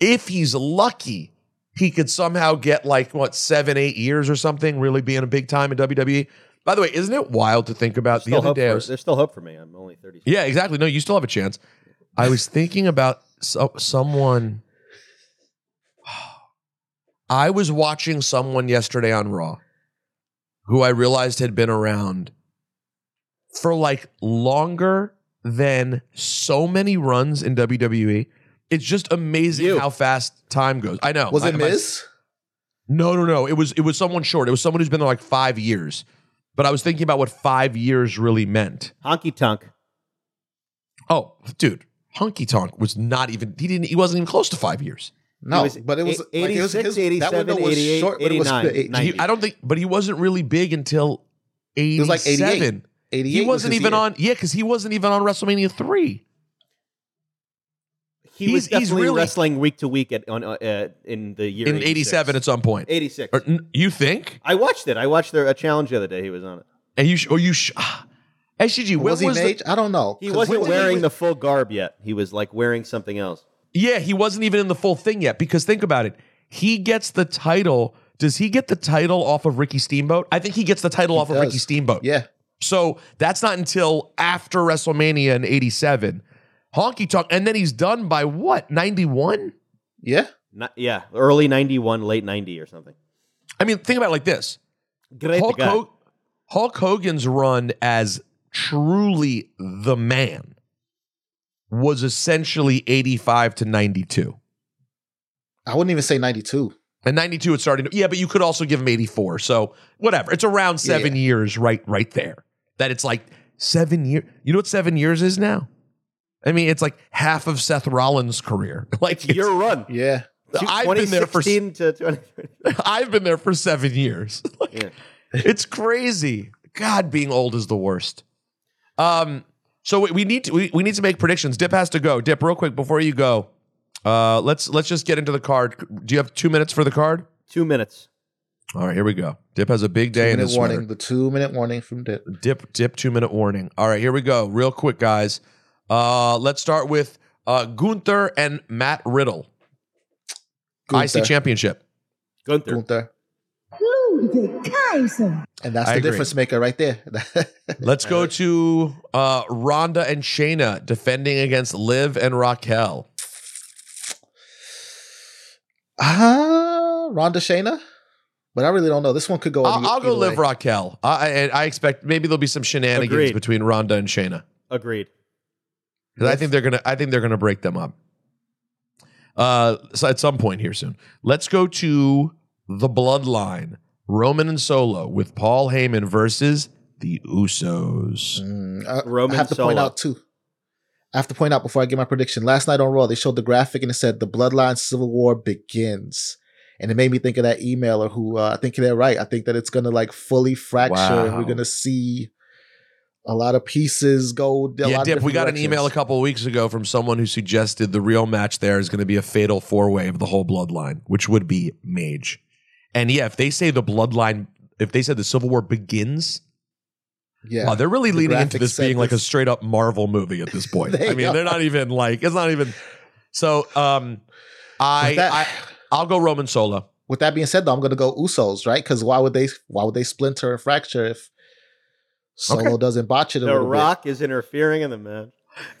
S7: if he's lucky, he could somehow get like what seven, eight years or something, really being a big time in WWE. By the way, isn't it wild to think about the other day?
S9: For,
S7: was-
S9: there's still hope for me. I'm only 30.
S7: yeah, exactly. No, you still have a chance. I was thinking about so, someone. I was watching someone yesterday on Raw who I realized had been around for like longer than so many runs in WWE. It's just amazing how fast time goes. I know.
S8: Was it Miz?
S7: no, no, no. It was it was someone short. It was someone who's been there like five years. But I was thinking about what five years really meant.
S9: Honky Tonk.
S7: Oh, dude, Honky Tonk was not even. He didn't. He wasn't even close to five years.
S8: No,
S9: was
S8: but it was
S9: eight-
S8: like, it was his,
S9: 87,
S8: window
S9: 88,
S8: short, but it was
S9: 89,
S7: He- I don't think, but he wasn't really big until eighty.
S8: was like 88. 88
S7: He
S8: was
S7: wasn't
S8: his
S7: even
S8: year.
S7: on. Yeah, because he wasn't even on WrestleMania three.
S9: He was
S7: He's- he's really-
S9: wrestling week to week at on uh, uh, in the year
S7: in
S9: 86.
S7: '87 at some point.
S9: 86.
S7: Or, you think?
S9: I watched it. I watched their a challenge the other day. He was on it.
S7: And you sh- or you sh- ah. SGG.
S8: Was he
S7: was the-
S8: I don't know.
S9: He
S8: 'Cause
S9: wasn't
S8: when-
S9: wearing the full garb yet. He was like wearing something else.
S7: Yeah, he wasn't even in the full thing yet. Because think about it. He gets the title. Does he get the title off of Ricky Steamboat? I think he gets the title off of. Ricky Steamboat.
S8: Yeah.
S7: So that's not until after WrestleMania in 87. Honky Tonk. And then he's done by what? 91?
S8: Yeah.
S9: Not, yeah, early 91, late 90 or something.
S7: I mean, think about it like this.
S9: Great
S7: Hulk. Ho- Hulk Hogan's run as truly the man was essentially 85 to 92.
S8: I wouldn't even say 92.
S7: And 92 it started. Yeah, but you could also give him 84. So whatever. It's around seven years right right there. That it's like seven years. You know what seven years is now? I mean, it's like half of Seth Rollins' career. Like it's-
S9: Your run.
S8: Yeah.
S7: I've been there for
S9: to
S7: I've been there for seven years. Like,
S9: Yeah.
S7: It's crazy. God, being old is the worst. Um, so we, we need to we, we need to make predictions. Dip has to go. Dip, real quick before you go. Uh, let's let's just get into the card. Do you have two minutes for the card?
S9: Two minutes.
S7: All right, here we go. Dip has a big day in
S8: minute
S7: his
S8: warning.
S7: sweater.
S8: The two minute warning from Dip.
S7: Dip dip two minute warning. All right, here we go. Real quick, guys. Uh, let's start with uh, Gunther and Matt Riddle.
S8: Gunther.
S7: IC Championship.
S9: Gunther.
S8: Gunther.
S10: Kaiser.
S8: And that's
S7: I
S8: the
S7: agree.
S8: difference maker right there.
S7: Let's go to uh, Ronda and Shayna defending against Liv and Raquel.
S8: Ah, Ronda Shayna? But I really don't know. This one could go.
S7: I'll, I'll go
S8: either
S7: Liv. Raquel. I, I, I expect maybe there'll be some shenanigans
S9: Agreed.
S7: between Ronda and Shayna
S9: Agreed.
S7: because I think they're gonna. I think they're gonna break them up. Uh, so at some point here soon. Let's go to the Bloodline. Roman and Solo with Paul Heyman versus the Usos.
S8: Mm, I,
S9: Roman
S8: I have to point out too. I have to point out before I give my prediction. Last night on Raw, they showed the graphic and it said the Bloodline Civil War begins, and it made me think of that emailer who uh, I think they're right. I think that it's gonna like fully fracture.
S7: Wow.
S8: We're gonna see a lot of pieces go. a
S7: Yeah,
S8: lot of
S7: Dip, we
S8: different
S7: got an email a couple of weeks ago from someone who suggested the real match there is going to be a fatal four way of the whole bloodline, which would be Mage. And yeah, if they say the bloodline, if they said the Civil War begins,
S8: Yeah,
S7: wow, they're really
S8: The
S7: leaning into this
S8: said
S7: being like a straight up Marvel movie at this point. I mean, they're not even like, it's not even. So, um, I,
S8: that-
S7: I, I'll go Roman Solo.
S8: With that being said, though, I'm gonna go Usos, right? Because why would they? Why would they splinter and fracture if Solo
S7: Okay.
S8: doesn't botch it a
S9: The
S8: little
S9: Rock is interfering in the match.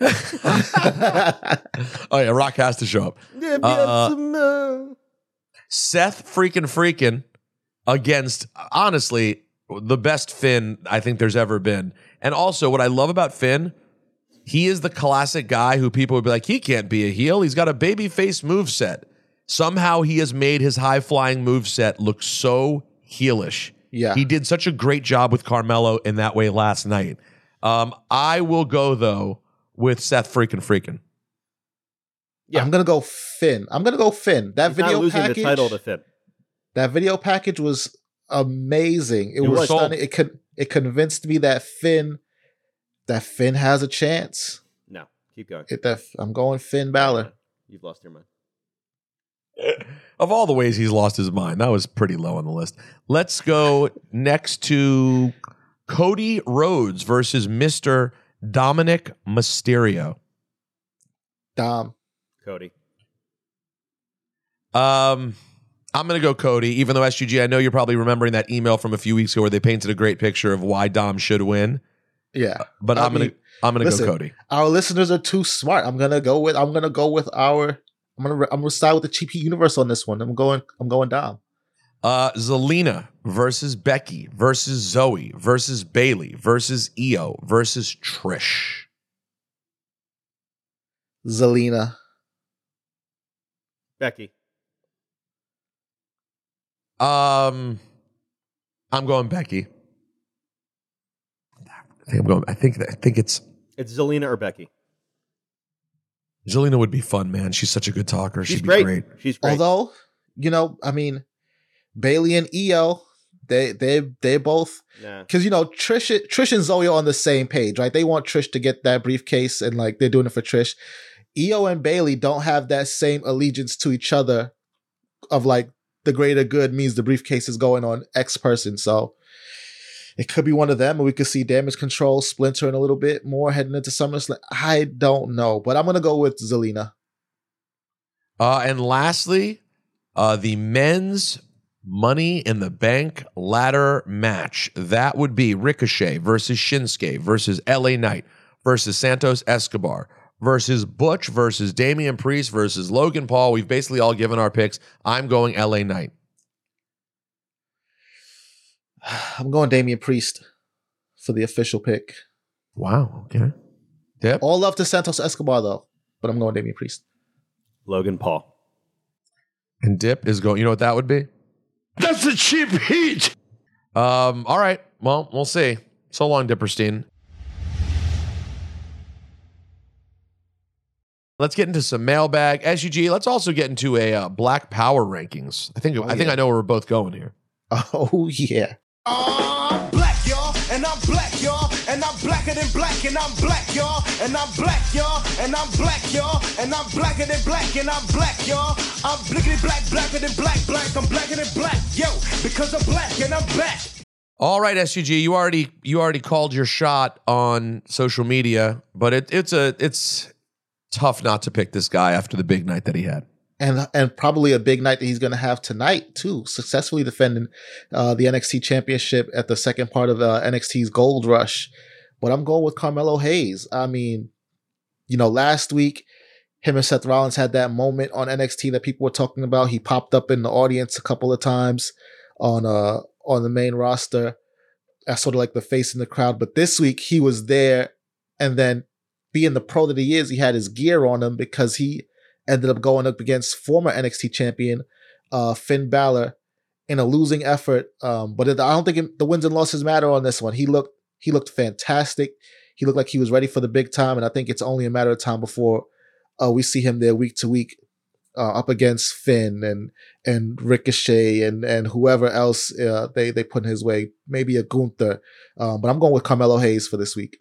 S7: Oh yeah, Rock has to show up.
S9: Yeah,
S7: Uh,
S9: some, uh,
S7: Seth freaking freaking against honestly the best Finn I think there's ever been. And also what I love about Finn, he is the classic guy who people would be like, he can't be a heel. He's got a baby face move set. Somehow he has made his high flying move set look so heelish.
S8: Yeah.
S7: He did such a great job with Carmelo in that way last night. Um, I will go though with Seth freaking freaking.
S8: Yeah, I'm gonna go Finn. I'm gonna go Finn. That
S9: he's not
S8: video
S9: losing
S8: package.
S9: the title to Finn.
S8: That video package was amazing. It,
S9: It
S8: was
S9: was.
S8: stunning. It could it convinced me that Finn that Finn has a chance.
S9: No, keep going.
S8: It, that I'm going Finn Balor.
S9: You've lost your mind.
S7: Of all the ways he's lost his mind, that was pretty low on the list. Let's go next to Cody Rhodes versus Mr. Dominic Mysterio.
S8: Dom.
S9: Cody.
S7: Um, I'm going to go Cody, even though SGG, I know you're probably remembering that email from a few weeks ago where they painted a great picture of why Dom should win.
S8: Yeah.
S7: But
S8: I
S7: I'm going to I'm going to go Cody.
S8: Our listeners are too smart. I'm gonna go with I'm gonna go with our I'm gonna I'm gonna side with the cheap universe on this one. I'm going I'm going Dom.
S7: Uh, Zelina versus Becky versus Zoe versus Bayley versus Io versus Trish.
S8: Zelina.
S9: Becky.
S7: Um, I'm going Becky. I think I'm going. I think. I think it's
S9: It's Zelina or Becky.
S7: Zelina would be fun, man. She's such a good talker.
S9: She's
S7: She'd
S9: great.
S7: be great.
S9: She's great.
S8: Although, you know, I mean, Bayley and Io, they they they both
S9: Nah.
S8: because you know Trish Trish and Zoe are on the same page, right? They want Trish to get that briefcase, and like they're doing it for Trish. Io and Bayley don't have that same allegiance to each other of like the greater good means the briefcase is going on X person. So it could be one of them, and we could see damage control splintering a little bit more heading into SummerSlam. I don't know, but I'm gonna go with Zelina.
S7: Uh, and lastly, uh, the men's Money in the Bank ladder match. That would be Ricochet versus Shinsuke versus LA Knight versus Santos Escobar versus Butch versus Damian Priest versus Logan Paul. We've basically all given our picks. I'm going LA Knight.
S8: I'm going Damian Priest for the official pick.
S7: Wow. Okay. Yep.
S8: All love to Santos Escobar though, but I'm going Damian Priest.
S9: Logan Paul.
S7: And Dip is going. You know what that would be?
S10: That's a cheap heat.
S7: Um. All right. Well, we'll see. So long, Diperstein. Let's get into some mailbag. SGG. Let's also get into a uh, Black Power rankings. I think. I think. I know where we're both going here.
S8: Oh yeah.
S10: I'm black, y'all, and I'm black, y'all, and I'm blacker than black, and I'm black, y'all, and I'm black, y'all, and I'm black, y'all, and I'm blacker than black, and I'm black, y'all. I'm blickety black, blacker than black, black, I'm blacker than black, yo, because I'm black and I'm back.
S7: All right, SGG. You already you already called your shot on social media, but it, it's a it's tough not to pick this guy after the big night that he had.
S8: And and probably a big night that he's going to have tonight too. Successfully defending uh, the NXT Championship at the second part of uh, NXT's Gold Rush. But I'm going with Carmelo Hayes. I mean, you know, last week him and Seth Rollins had that moment on NXT that people were talking about. He popped up in the audience a couple of times on uh on the main roster as sort of like the face in the crowd. But this week he was there, and then being the pro that he is, he had his gear on him because he ended up going up against former NXT champion uh, Finn Balor in a losing effort. Um, but I don't think it, the wins and losses matter on this one. He looked he looked fantastic. He looked like he was ready for the big time, and I think it's only a matter of time before uh, we see him there week to week uh, up against Finn and and Ricochet and and whoever else uh, they they put in his way. Maybe a Gunther, um, but I'm going with Carmelo Hayes for this week.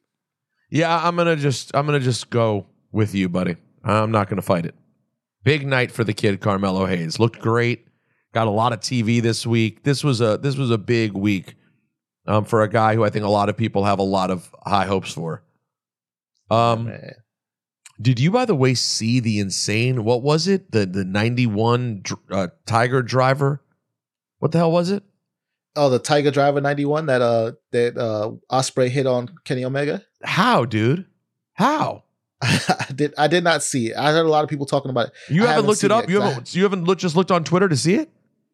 S7: Yeah, I'm gonna just I'm gonna just go with you, buddy. I'm not gonna fight it. Big night for the kid Carmelo Hayes. Looked great. Got a lot of TV this week. This was a this was a big week um, for a guy who I think a lot of people have a lot of high hopes for. Um,
S8: Man.
S7: did you, by the way, see the insane? What was it? The the 91 uh, Tiger driver. What the hell was it?
S8: Oh, the Tiger Driver 91 that uh that uh Ospreay hit on Kenny Omega.
S7: How, dude? How?
S8: I did I did not see it. I heard a lot of people talking about it.
S7: You
S8: I
S7: haven't, looked it up. You
S8: 'cause I-
S7: haven't. You haven't looked, just looked on Twitter to see it.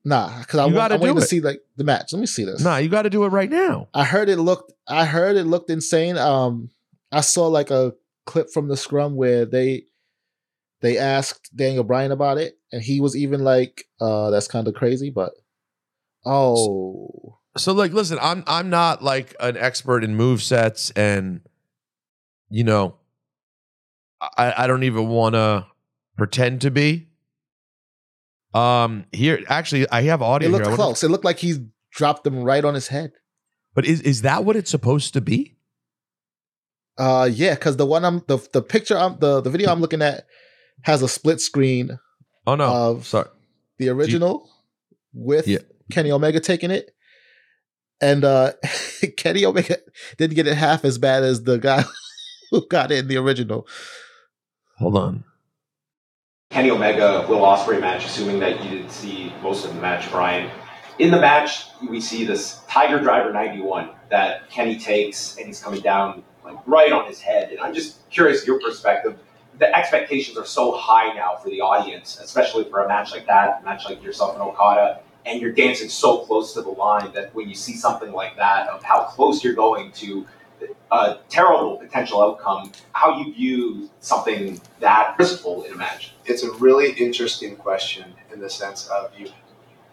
S8: Nah, because I
S7: You
S8: want,
S7: gotta
S8: I'm waiting
S7: do
S8: to see like the match. Let me see this.
S7: Nah, you got to do it right now.
S8: I heard it looked I heard it looked insane. Um I saw like a clip from the scrum where they they asked Daniel Bryan about it, and he was even like, uh, that's kind of crazy, but oh
S7: So like listen, I'm I'm not like an expert in move sets and you know I I don't even want to pretend to be. Um here actually I have audio
S8: it looked
S7: wonder-
S8: close. It looked like he dropped them right on his head.
S7: But is is that what it's supposed to be?
S8: Uh yeah, because the one I'm the the picture I'm the, the video I'm looking at has a split screen
S7: Oh no.
S8: of
S7: Sorry.
S8: the original with
S7: Yeah.
S8: Kenny Omega taking it. And uh Kenny Omega didn't get it half as bad as the guy who got it in the original.
S7: Hold on.
S11: Kenny Omega Will Ospreay match, assuming that you didn't see most of the match, Brian. In the match, we see this Tiger Driver 91 that Kenny takes, and he's coming down like right on his head. And I'm just curious your perspective. The expectations are so high now for the audience, especially for a match like that, a match like yourself and Okada, and you're dancing so close to the line that when you see something like that, of how close you're going to a terrible potential outcome, how you view something that riskful in a match.
S12: It's a really interesting question in the sense of you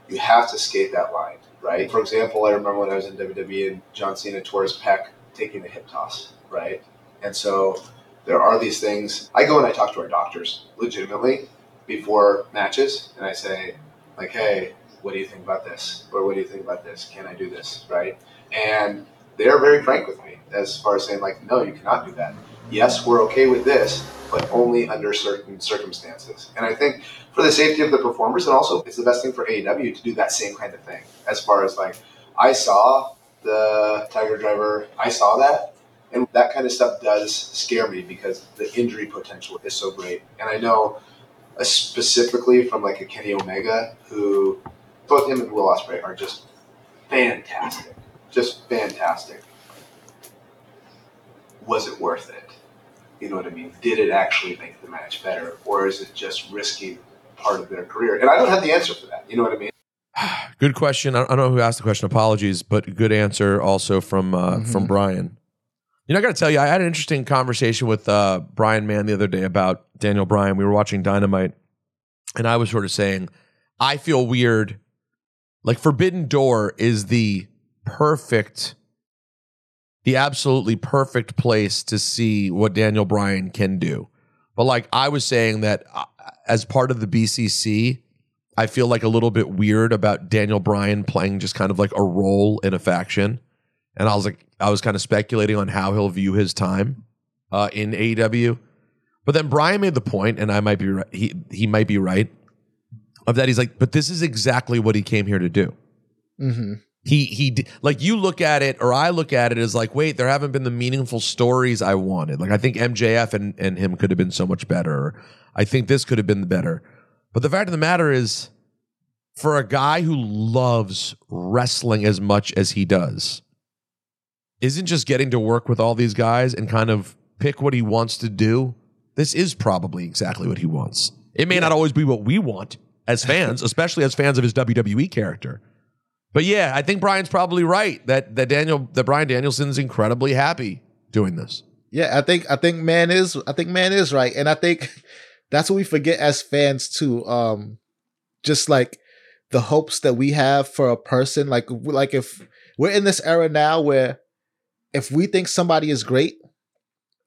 S12: you have to skate that line, right? For example, I remember when I was in WWE and John Cena tore his pec taking the hip toss, right? And so there are these things. I go and I talk to our doctors legitimately before matches, and I say, like, hey, what do you think about this? Or what do you think about this? Can I do this? Right? And they're very frank with me as far as saying, like, no, you cannot do that. Yes, we're okay with this, but only under certain circumstances. And I think for the safety of the performers, and also it's the best thing for AEW to do that same kind of thing. As far as like, I saw the Tiger Driver, I saw that, and that kind of stuff does scare me because the injury potential is so great. And I know uh, specifically from like a Kenny Omega, who both him and Will Ospreay are just fantastic, just fantastic. Was it worth it? You know what I mean? Did it actually make the match better, or is it just risking part of their career? And I don't have the answer for that. You know what I mean?
S7: Good question. I I don't know who asked the question. Apologies, but good answer also from uh, from Brian. You know, I got to tell you, I had an interesting conversation with uh, Brian Mann the other day about Daniel Bryan. We were watching Dynamite, and I was sort of saying, I feel weird. Like Forbidden Door is the perfect, the absolutely perfect place to see what Daniel Bryan can do. But like I was saying that uh, as part of the BCC, I feel like a little bit weird about Daniel Bryan playing just kind of like a role in a faction. And I was like, I was kind of speculating on how he'll view his time uh, in AEW. But then Brian made the point, and I might be right. He he might be right of that. He's like, but this is exactly what he came here to do.
S8: Mm-hmm.
S7: He he like you look at it, or I look at it as like, wait, there haven't been the meaningful stories I wanted. Like I think MJF and and him could have been so much better. Or I think this could have been the better. But the fact of the matter is, for a guy who loves wrestling as much as he does, isn't just getting to work with all these guys and kind of pick what he wants to do. This is probably exactly what he wants. It may not always be what we want as fans, especially as fans of his WWE character. But yeah, I think Brian's probably right that that Daniel that Brian Danielson's incredibly happy doing this.
S8: Yeah, I think I think man is I think man is right, and I think that's what we forget as fans too. Um, just like the hopes that we have for a person, like like if we're in this era now where if we think somebody is great,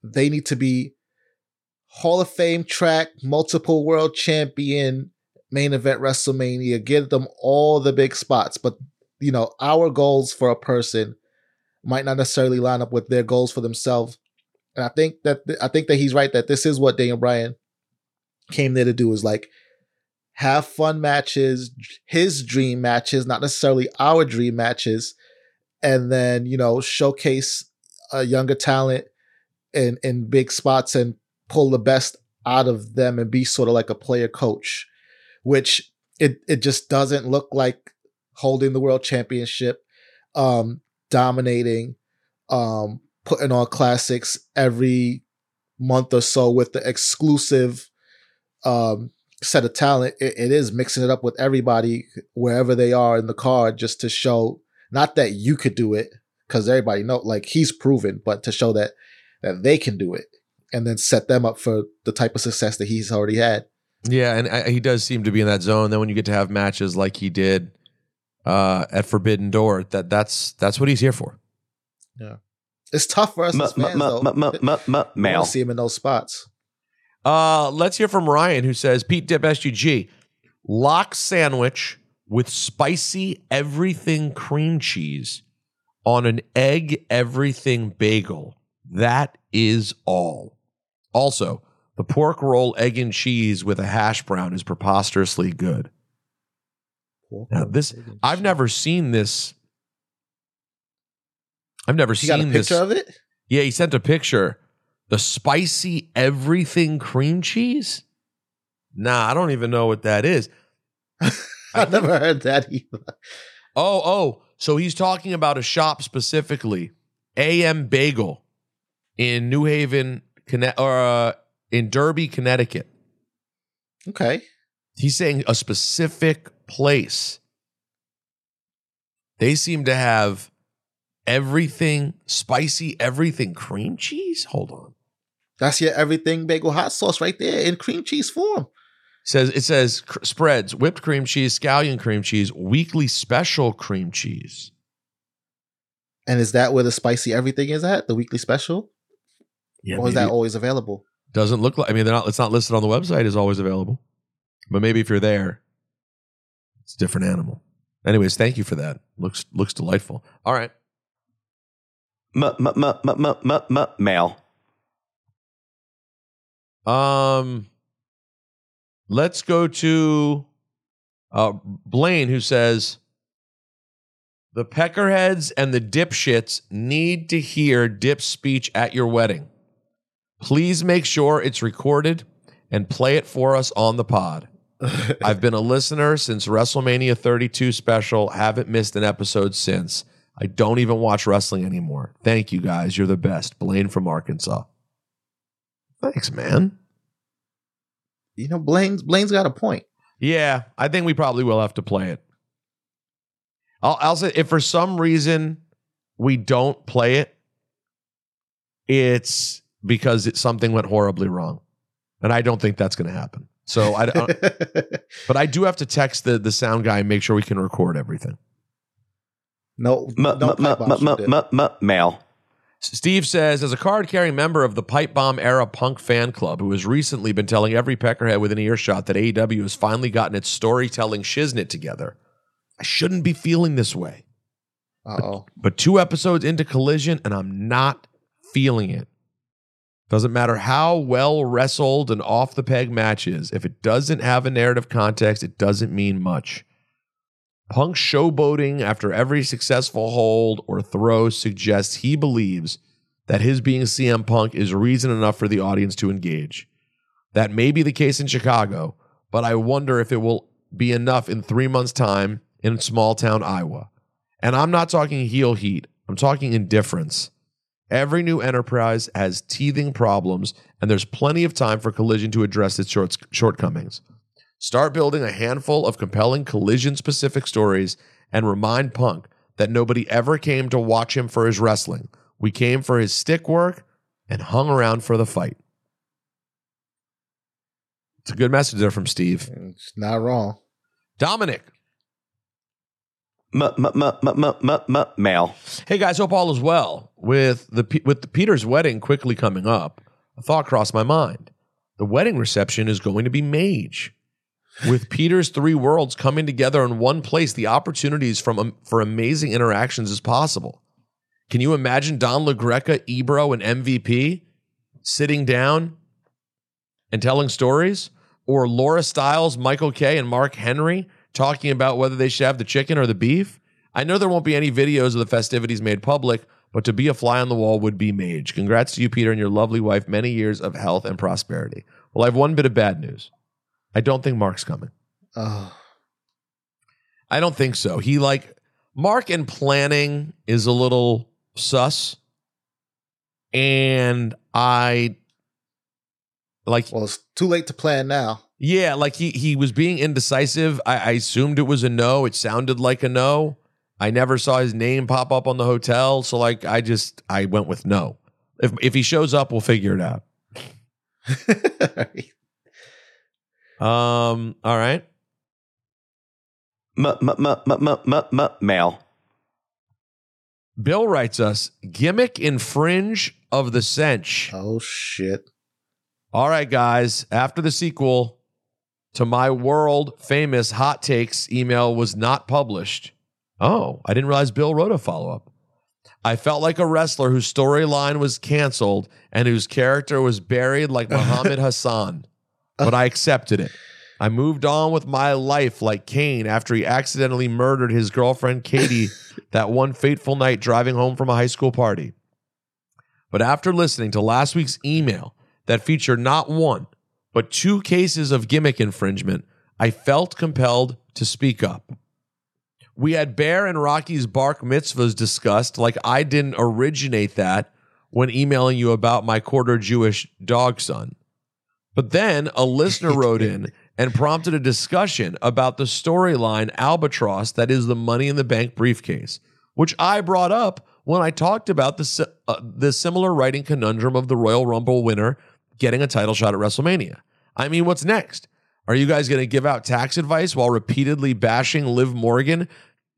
S8: they need to be Hall of Fame track, multiple world champion, main event WrestleMania, give them all the big spots. But you know, our goals for a person might not necessarily line up with their goals for themselves. And I think that I think that he's right that this is what Daniel Bryan came there to do is like have fun matches, his dream matches, not necessarily our dream matches, and then you know showcase a younger talent in in big spots and pull the best out of them and be sort of like a player coach, which it it just doesn't look like holding the world championship, um, dominating, um, putting on classics every month or so with the exclusive um set of talent. It, it is mixing it up with everybody wherever they are in the card just to show not that you could do it because everybody know like he's proven, but to show that that they can do it and then set them up for the type of success that he's already had.
S7: Yeah, and uh, he does seem to be in that zone. Then when you get to have matches like he did uh, at Forbidden Door, that that's that's what he's here for.
S8: Yeah, it's tough for us as fans though. We
S9: Male.
S8: don't see him in those spots.
S7: Uh, let's hear from Ryan, who says Pete Dip SGG lock sandwich with spicy everything cream cheese on an egg everything bagel. That is all. Also, the pork roll egg and cheese with a hash brown is preposterously good. Now this I've never seen this. I've never seen
S8: got a
S7: this.
S8: picture of it.
S7: Yeah, he sent a picture. The spicy everything cream cheese? Nah, I don't even know what that is.
S8: I've never heard that either.
S7: Oh, oh. So he's talking about a shop specifically, AM Bagel in New Haven, Connecticut, or uh, in Derby, Connecticut.
S8: Okay.
S7: He's saying a specific place. They seem to have everything spicy, everything cream cheese. Hold on.
S8: That's your everything bagel hot sauce right there in cream cheese form.
S7: says it says cr- spreads whipped cream cheese, scallion cream cheese, weekly special cream cheese.
S8: And is that where the spicy everything is at? The weekly special?
S7: Yeah,
S8: or is that always available?
S7: Doesn't look like. I mean, they're not. It's not listed on the website. Is always available, but maybe if you're there, it's a different animal. Anyways, thank you for that. Looks looks delightful. All right.
S5: Mail.
S7: Um, let's go to uh, Blaine, who says the peckerheads and the dipshits need to hear Dip's speech at your wedding. Please make sure it's recorded and play it for us on the pod. I've been a listener since WrestleMania 32 special. Haven't missed an episode since. I don't even watch wrestling anymore. Thank you guys. You're the best. Blaine from Arkansas. Thanks, man.
S8: You know, Blaine's Blaine's got a point.
S7: Yeah, I think we probably will have to play it. I'll, I'll say if for some reason we don't play it, it's because it, something went horribly wrong, and I don't think that's going to happen. So I, don't- but I do have to text the the sound guy and make sure we can record everything.
S8: No,
S5: M-
S8: no
S5: Mail.
S7: Steve says, as a card carrying member of the Pipe Bomb era punk fan club who has recently been telling every peckerhead within earshot that AEW has finally gotten its storytelling shiznit together, I shouldn't be feeling this way.
S8: Uh-oh.
S7: But two episodes into Collision, and I'm not feeling it. Doesn't matter how well wrestled and off the peg match is. If it doesn't have a narrative context, it doesn't mean much. Punk showboating after every successful hold or throw suggests he believes that his being CM Punk is reason enough for the audience to engage. That may be the case in Chicago, but I wonder if it will be enough in three months' time in small town Iowa. And I'm not talking heel heat, I'm talking indifference. Every new enterprise has teething problems, and there's plenty of time for Collision to address its short- shortcomings. Start building a handful of compelling collision specific stories and remind Punk that nobody ever came to watch him for his wrestling. We came for his stick work and hung around for the fight. It's a good message there from Steve.
S8: It's not wrong.
S7: Dominic.
S5: Mail.
S7: Hey guys, hope all is well. With the with the Peter's wedding quickly coming up, a thought crossed my mind. The wedding reception is going to be Mage. With Peter's three worlds coming together in one place, the opportunities from um, for amazing interactions is possible. Can you imagine Don LaGreca, Ebro, and MVP sitting down and telling stories? Or Laura Stylez, Michael Kay, and Mark Henry talking about whether they should have the chicken or the beef? I know there won't be any videos of the festivities made public, but to be a fly on the wall would be mage. Congrats to you, Peter, and your lovely wife. Many years of health and prosperity. Well, I have one bit of bad news. I don't think Mark's coming.
S8: Oh,
S7: I don't think so. He like Mark in planning is a little sus. And I like
S8: well, it's too late to plan now.
S7: Yeah, like he he was being indecisive. I, I assumed it was a no. It sounded like a no. I never saw his name pop up on the hotel, so like I just I went with no. If if he shows up, we'll figure it out. um. All right.
S5: M- m- m- m- m- Mail.
S7: Bill writes us gimmick infringe of the cinch.
S8: Oh shit.
S7: All right, guys. After the sequel to my world famous hot takes email was not published. Oh, I didn't realize Bill wrote a follow up. I felt like a wrestler whose storyline was canceled and whose character was buried like Muhammad Hassan, but I accepted it. I moved on with my life like Kane after he accidentally murdered his girlfriend Katie that one fateful night driving home from a high school party. But after listening to last week's email that featured not one, but two cases of gimmick infringement, I felt compelled to speak up. We had Bear and Rocky's bark mitzvahs discussed, like I didn't originate that when emailing you about my quarter Jewish dog son. But then a listener wrote in and prompted a discussion about the storyline albatross that is the money in the bank briefcase, which I brought up when I talked about the uh, the similar writing conundrum of the Royal Rumble winner getting a title shot at WrestleMania. I mean, what's next? Are you guys going to give out tax advice while repeatedly bashing Liv Morgan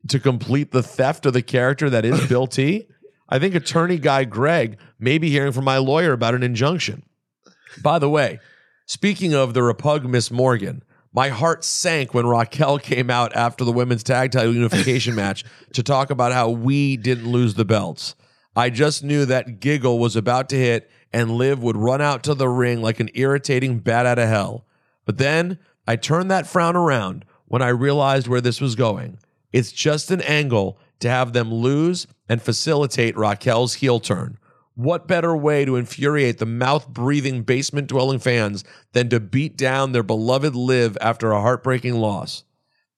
S7: to complete the theft of the character that is Bill T? I think attorney guy Greg may be hearing from my lawyer about an injunction. By the way, speaking of the repug Miss Morgan, my heart sank when Raquel came out after the women's tag title unification match to talk about how we didn't lose the belts. I just knew that giggle was about to hit and Liv would run out to the ring like an irritating bat out of hell. But then I turned that frown around when I realized where this was going. It's just an angle to have them lose and facilitate Raquel's heel turn. What better way to infuriate the mouth breathing basement dwelling fans than to beat down their beloved Liv after a heartbreaking loss?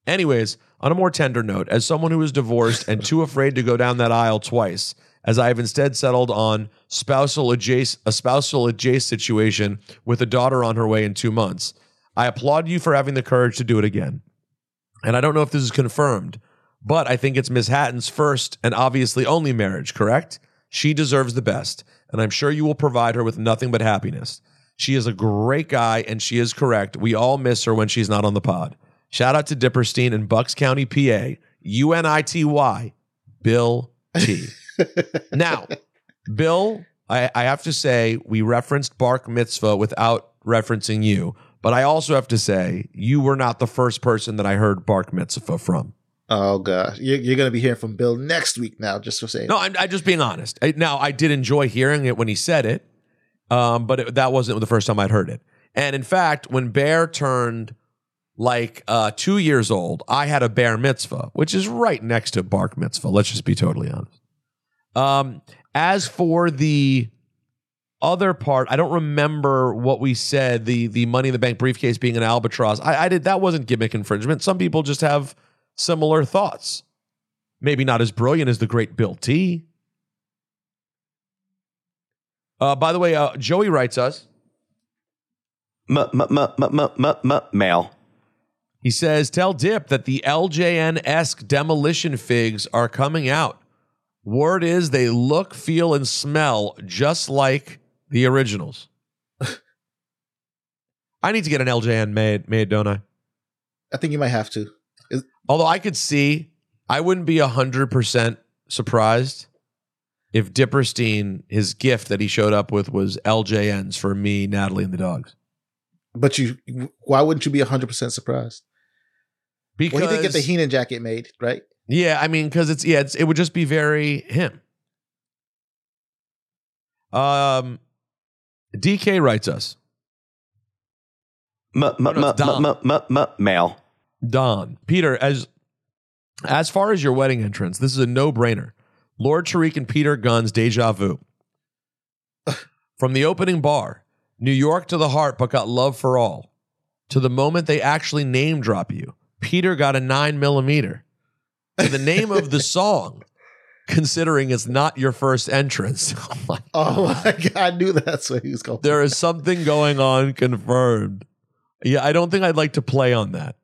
S7: Anyways, on a more tender note, as someone who is divorced and too afraid to go down that aisle twice, as I have instead settled on spousal adjacent, a spousal adjacent situation with a daughter on her way in two months, I applaud you for having the courage to do it again. And I don't know if this is confirmed, but I think it's Miss Hatton's first and obviously only marriage, correct? She deserves the best, and I'm sure you will provide her with nothing but happiness. She is a great guy, and she is correct. We all miss her when she's not on the pod. Shout out to Diperstein in Bucks County, PA. U N I T Y, Bill T. now, Bill, I, I have to say, we referenced Bark Mitzvah without referencing you, but I also have to say, you were not the first person that I heard Bark Mitzvah from.
S8: Oh gosh, you're, you're going to be hearing from Bill next week now, just for saying.
S7: No, I'm, I'm just being honest. Now, I did enjoy hearing it when he said it, um, but it, that wasn't the first time I'd heard it. And in fact, when Bear turned like uh, two years old, I had a Bear mitzvah, which is right next to Bark mitzvah. Let's just be totally honest. Um, as for the other part, I don't remember what we said. The the Money in the Bank briefcase being an albatross. I, I did that wasn't gimmick infringement. Some people just have similar thoughts. Maybe not as brilliant as the great Bill T. Uh, by the way, uh, Joey writes us.
S5: Mail.
S7: He says, "Tell Dip that the LJN esque demolition figs are coming out. Word is they look, feel, and smell just like the originals. I need to get an LJN made, made, don't I?
S8: I think you might have to. Is-
S7: Although I could see, I wouldn't be hundred percent surprised if Diperstein, his gift that he showed up with was LJNs for me, Natalie, and the dogs.
S8: But you, why wouldn't you be 100% surprised?
S7: Because
S8: well, he did get the Heenan jacket made, right?
S7: Yeah, I mean, because it's yeah, it's, it would just be very him. Um, DK writes us.
S5: Mail.
S7: Don Peter, as as far as your wedding entrance, this is a no brainer. Lord Tariq and Peter Gunn's deja vu. From the opening bar, New York to the heart, but got love for all, to the moment they actually name drop you. Peter got a nine millimeter. To the name of the song, considering it's not your first entrance. Oh my
S8: Oh my god, I knew that's what he was called.
S7: there is something going on confirmed. Yeah, I don't think I'd like to play on that.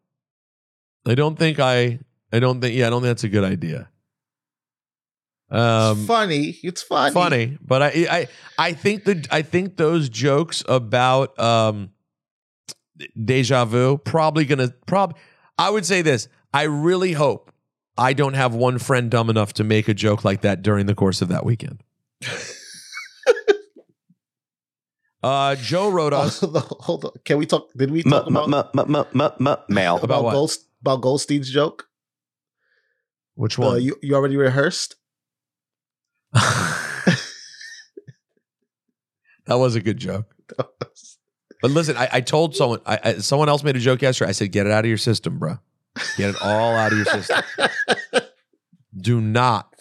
S7: I don't think I I don't think yeah, I don't think that's a good idea. Um
S8: funny. It's funny.
S7: funny, but I I I think the I think those jokes about um deja vu probably gonna prob I would say this. I really hope I don't have one friend dumb enough to make a joke like that during the course of that weekend. uh Joe wrote us
S8: Hold on. Can we talk? Did we talk about
S5: Mail.
S8: about
S7: what?
S8: Gold, about Goldstein's joke?
S7: which
S8: Uh,
S7: one?
S8: you you already rehearsed?
S7: That was a good joke. But listen, I, I told someone, I, I, someone else made a joke yesterday. I said, "Get it out of your system, bro. Get it all out of your system. Do not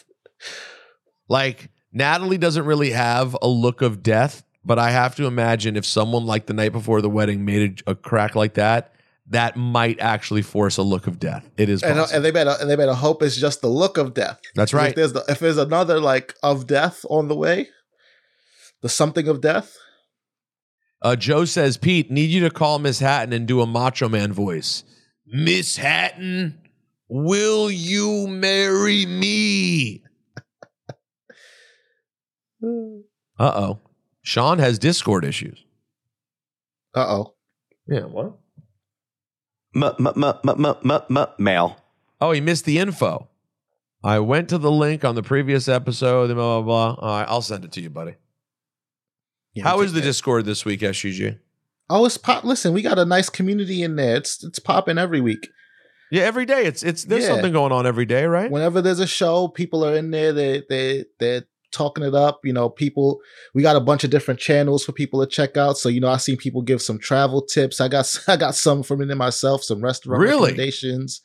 S7: like Natalie doesn't really have a look of death, but I have to imagine if someone like the night before the wedding made a, a crack like that, that might actually force a look of death. It is
S8: And, and they better and they better hope it's just the look of death.
S7: That's right.
S8: If there's the, if there's another like of death on the way, the something of death.
S7: Uh, Joe says, Pete, need you to call Miss Hatton and do a Macho Man voice. Miss Hatton, will you marry me? Uh oh. Sean has Discord issues.
S8: Uh oh.
S7: Yeah, what?
S9: Mail.
S7: Oh, he missed the info. I went to the link on the previous episode. Blah blah blah. All right, I'll send it to you, buddy. How is the Discord this week, SGG?
S8: Oh, it's pop. Listen, we got a nice community in there. It's it's popping every week.
S7: Yeah, every day. It's it's there's
S8: Yeah.
S7: something going on every day, right?
S8: Whenever there's a show, people are in there. They they they're talking it up. You know, people. We got a bunch of different channels for people to check out. So you know, I seen people give some travel tips. I got I got some from in there myself. Some restaurant
S7: Really?
S8: recommendations.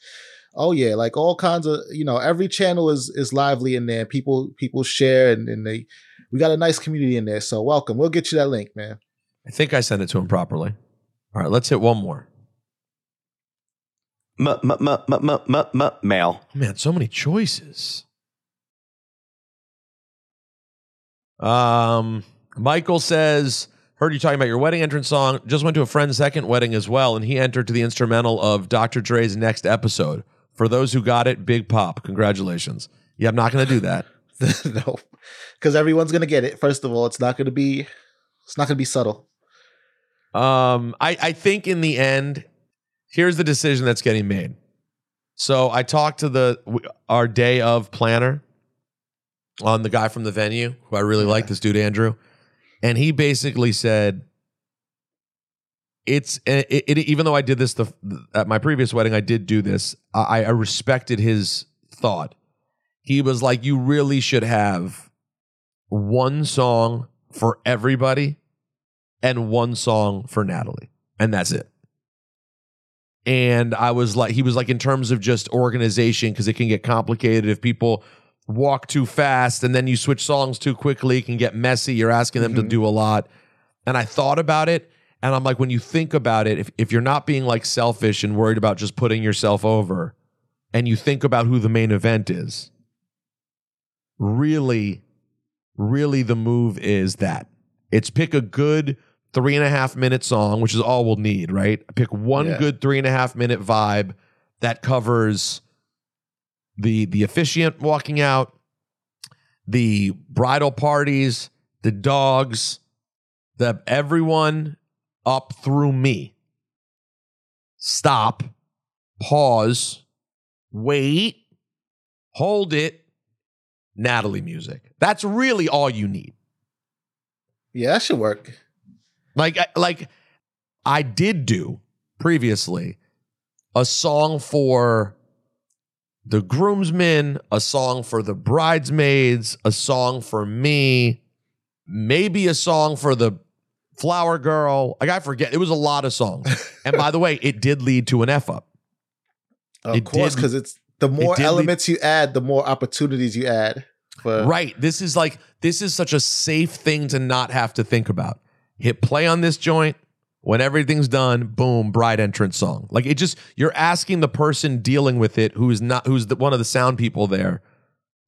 S8: Oh yeah, like all kinds of you know. Every channel is is lively in there. People people share and, and they. We got a nice community in there. So welcome. We'll get you that link, man.
S7: I think I sent it to him properly. All right, let's hit one more.
S9: Mail.
S7: Man, so many choices. Um, Michael says, heard you talking about your wedding entrance song. Just went to a friend's second wedding as well, and he entered to the instrumental of Dr. Dre's next episode. For those who got it, big pop. Congratulations. Yeah, I'm not going to do that.
S8: no, because everyone's gonna get it. First of all, it's not gonna be. It's not gonna be subtle.
S7: Um, I, I think in the end, here's the decision that's getting made. So I talked to the our day of planner on the guy from the venue who I really like, this dude Andrew, and he basically said, "It's eh, it, it, even though I did this the at my previous wedding, I did do this. I, I respected his thought. He was like, you really should have one song for everybody." and one song for Natalie, and that's it. And I was like, he was like, in terms of just organization, because it can get complicated if people walk too fast and then you switch songs too quickly, it can get messy. You're asking them to mm-hmm. do a lot. And I thought about it, and I'm like, when you think about it, if, if you're not being like selfish and worried about just putting yourself over, and you think about who the main event is, really, really the move is that it's pick a good three and a half minute song, which is all we'll need, right? Pick one
S8: Yeah.
S7: good three and a half minute vibe that covers the the officiant walking out, the bridal parties, the dogs, the everyone up through me. Stop, pause, wait, hold it, Natalie music. That's really all you need.
S8: Yeah, that should work.
S7: Like, I- like I did do previously a song for the groomsmen, a song for the bridesmaids, a song for me, maybe a song for the flower girl. Like I forget, it was a lot of songs. and by the way, it did lead to an F up.
S8: Of
S7: It
S8: course, because it's the more
S7: lead-
S8: elements you add, the more opportunities you add. For
S7: Right. This is like this is such a safe thing to not have to think about. Hit play on this joint. When everything's done, boom, bride entrance song. Like it just you're asking the person dealing with it who's not who's the, one of the sound people there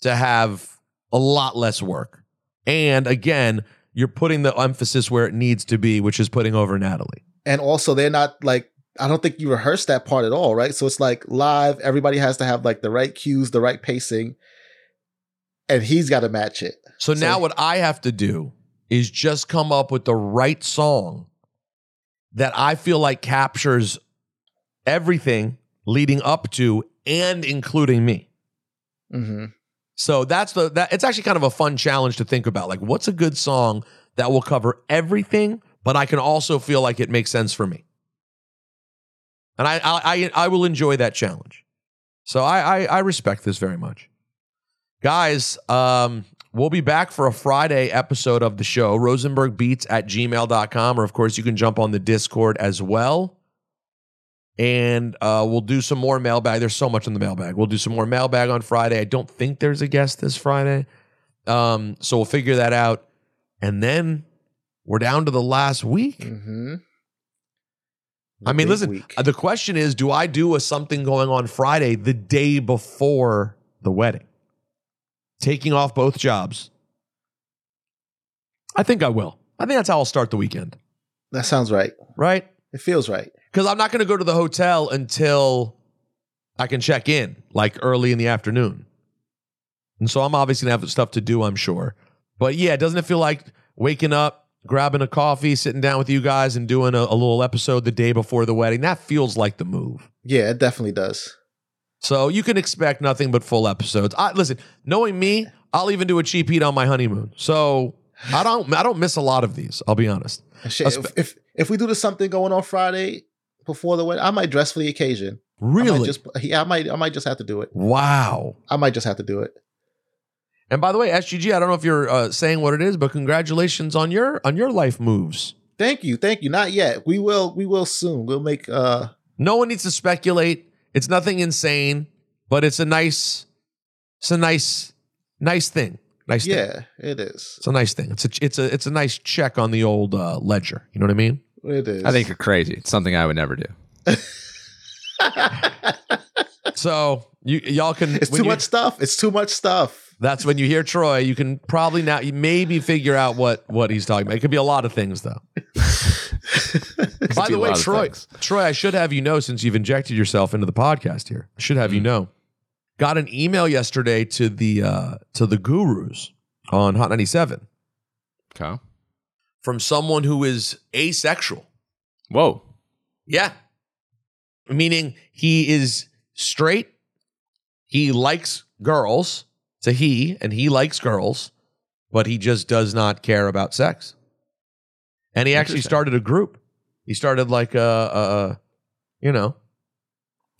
S7: to have a lot less work. And again, you're putting the emphasis where it needs to be, which is putting over Natalie.
S8: and also they're not like I don't think you rehearsed that part at all, right? So it's like live. Everybody has to have like the right cues, the right pacing, and he's got to match it.
S7: So, now what I have to do is just come up with the right song that I feel like captures everything leading up to and including me.
S8: Mm-hmm.
S7: So that's the that it's actually kind of a fun challenge to think about. Like what's a good song that will cover everything, but I can also feel like it makes sense for me. And I I I, I will enjoy that challenge. So I, I I respect this very much. Guys, um, we'll be back for a Friday episode of the show, rosenbergbeats at gmail.com. Or, of course, you can jump on the Discord as well. And uh, we'll do some more mailbag. There's so much in the mailbag. We'll do some more mailbag on Friday. I don't think there's a guest this Friday. Um, so we'll figure that out. And then we're down to the last week.
S8: Mm-hmm.
S7: I mean, listen,
S8: week.
S7: the question is do I do a something going on Friday the day before the wedding? Taking off both jobs. I think I will. I think that's how I'll start the weekend,
S8: That sounds right.
S7: right?
S8: It feels right.
S7: Because I'm not going to go to the hotel until I can check in, like early in the afternoon. And so I'm obviously going to have stuff to do, I'm sure. But yeah, doesn't it feel like waking up, grabbing a coffee, sitting down with you guys, and doing a, a little episode the day before the wedding? That feels like the move.
S8: Yeah, it definitely does.
S7: So you can expect nothing but full episodes. I, listen, knowing me, I'll even do a cheap heat on my honeymoon. So I don't, I don't miss a lot of these. I'll be honest.
S8: Shit, if, if if we do the something going on Friday before the wedding, I might dress for the occasion.
S7: Really?
S8: might just yeah, I might I might just have to do it.
S7: Wow.
S8: I might just have to do it.
S7: And by the way, SGG, I don't know if you're uh, saying what it is, but congratulations on your on your life moves.
S8: Thank you, thank you. Not yet. We will we will soon. We'll make uh
S7: No one needs to speculate. It's nothing insane, but it's a nice, it's a nice, nice thing. Nice thing.
S8: yeah, it is.
S7: It's a nice thing. It's a it's a it's a nice check on the old uh, ledger. You know what I mean?
S8: It is.
S13: I think you're crazy. It's something I would never do.
S7: So you y'all can.
S8: It's too
S7: you-
S8: much stuff. It's too much stuff.
S7: That's when you hear Troy. You can probably now maybe figure out what what he's talking about. It could be a lot of things though. By the way, Troy. Troy, I should have you know since you've injected yourself into the podcast here. I should have
S13: Mm.
S7: you know. Got an email yesterday to the uh to the gurus on Hot 97
S13: Okay.
S7: from someone who is asexual.
S13: Whoa.
S7: Yeah. Meaning he is straight. He likes girls. It's a he, and he likes girls, but he just does not care about sex. And he actually started a group. He started like a, a, a you know,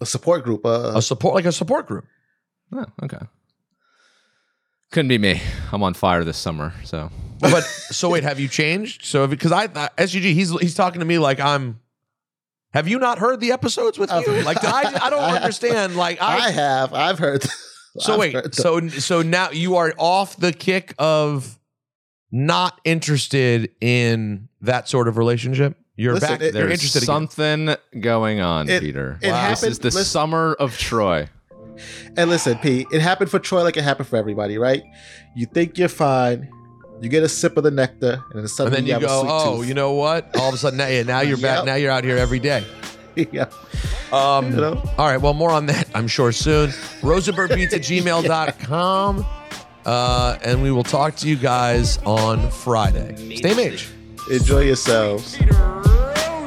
S8: A support group. Uh,
S7: a support, like a support group.
S13: Oh, okay. Couldn't be me. I'm on fire this summer. So
S7: But so wait, have you changed? So because I, I SGG, he's he's talking to me like I'm. Have you not heard the episodes with you? Like did I, I don't understand. Like
S8: I have. I've heard.
S7: So
S8: I've
S7: wait,
S8: heard
S7: so so now you are off the kick of not interested in that sort of relationship. You're
S8: Listen,
S7: back.
S8: it-
S7: you're
S13: there's
S7: again.
S13: something going on,
S8: It-
S13: Peter.
S8: it
S13: This
S8: happened-
S13: is the
S8: listen-
S13: summer of Troy.
S8: And listen, Pete, it happened for Troy like it happened for everybody, right? You think you're fine, you get a sip of the nectar, and then
S7: And
S8: suddenly
S7: then you
S8: have a
S7: go, oh,
S8: tooth.
S7: you know what? All of a sudden, now, yeah, now you're back.
S8: Yep.
S7: Now you're out here every day.
S8: yeah.
S7: Um,
S8: You know?
S7: All right. Well, more on that, I'm sure, soon. Rosenbergbeats at gmail.com. Uh, and we will talk to you guys on Friday. Stay mage.
S8: Enjoy yourselves.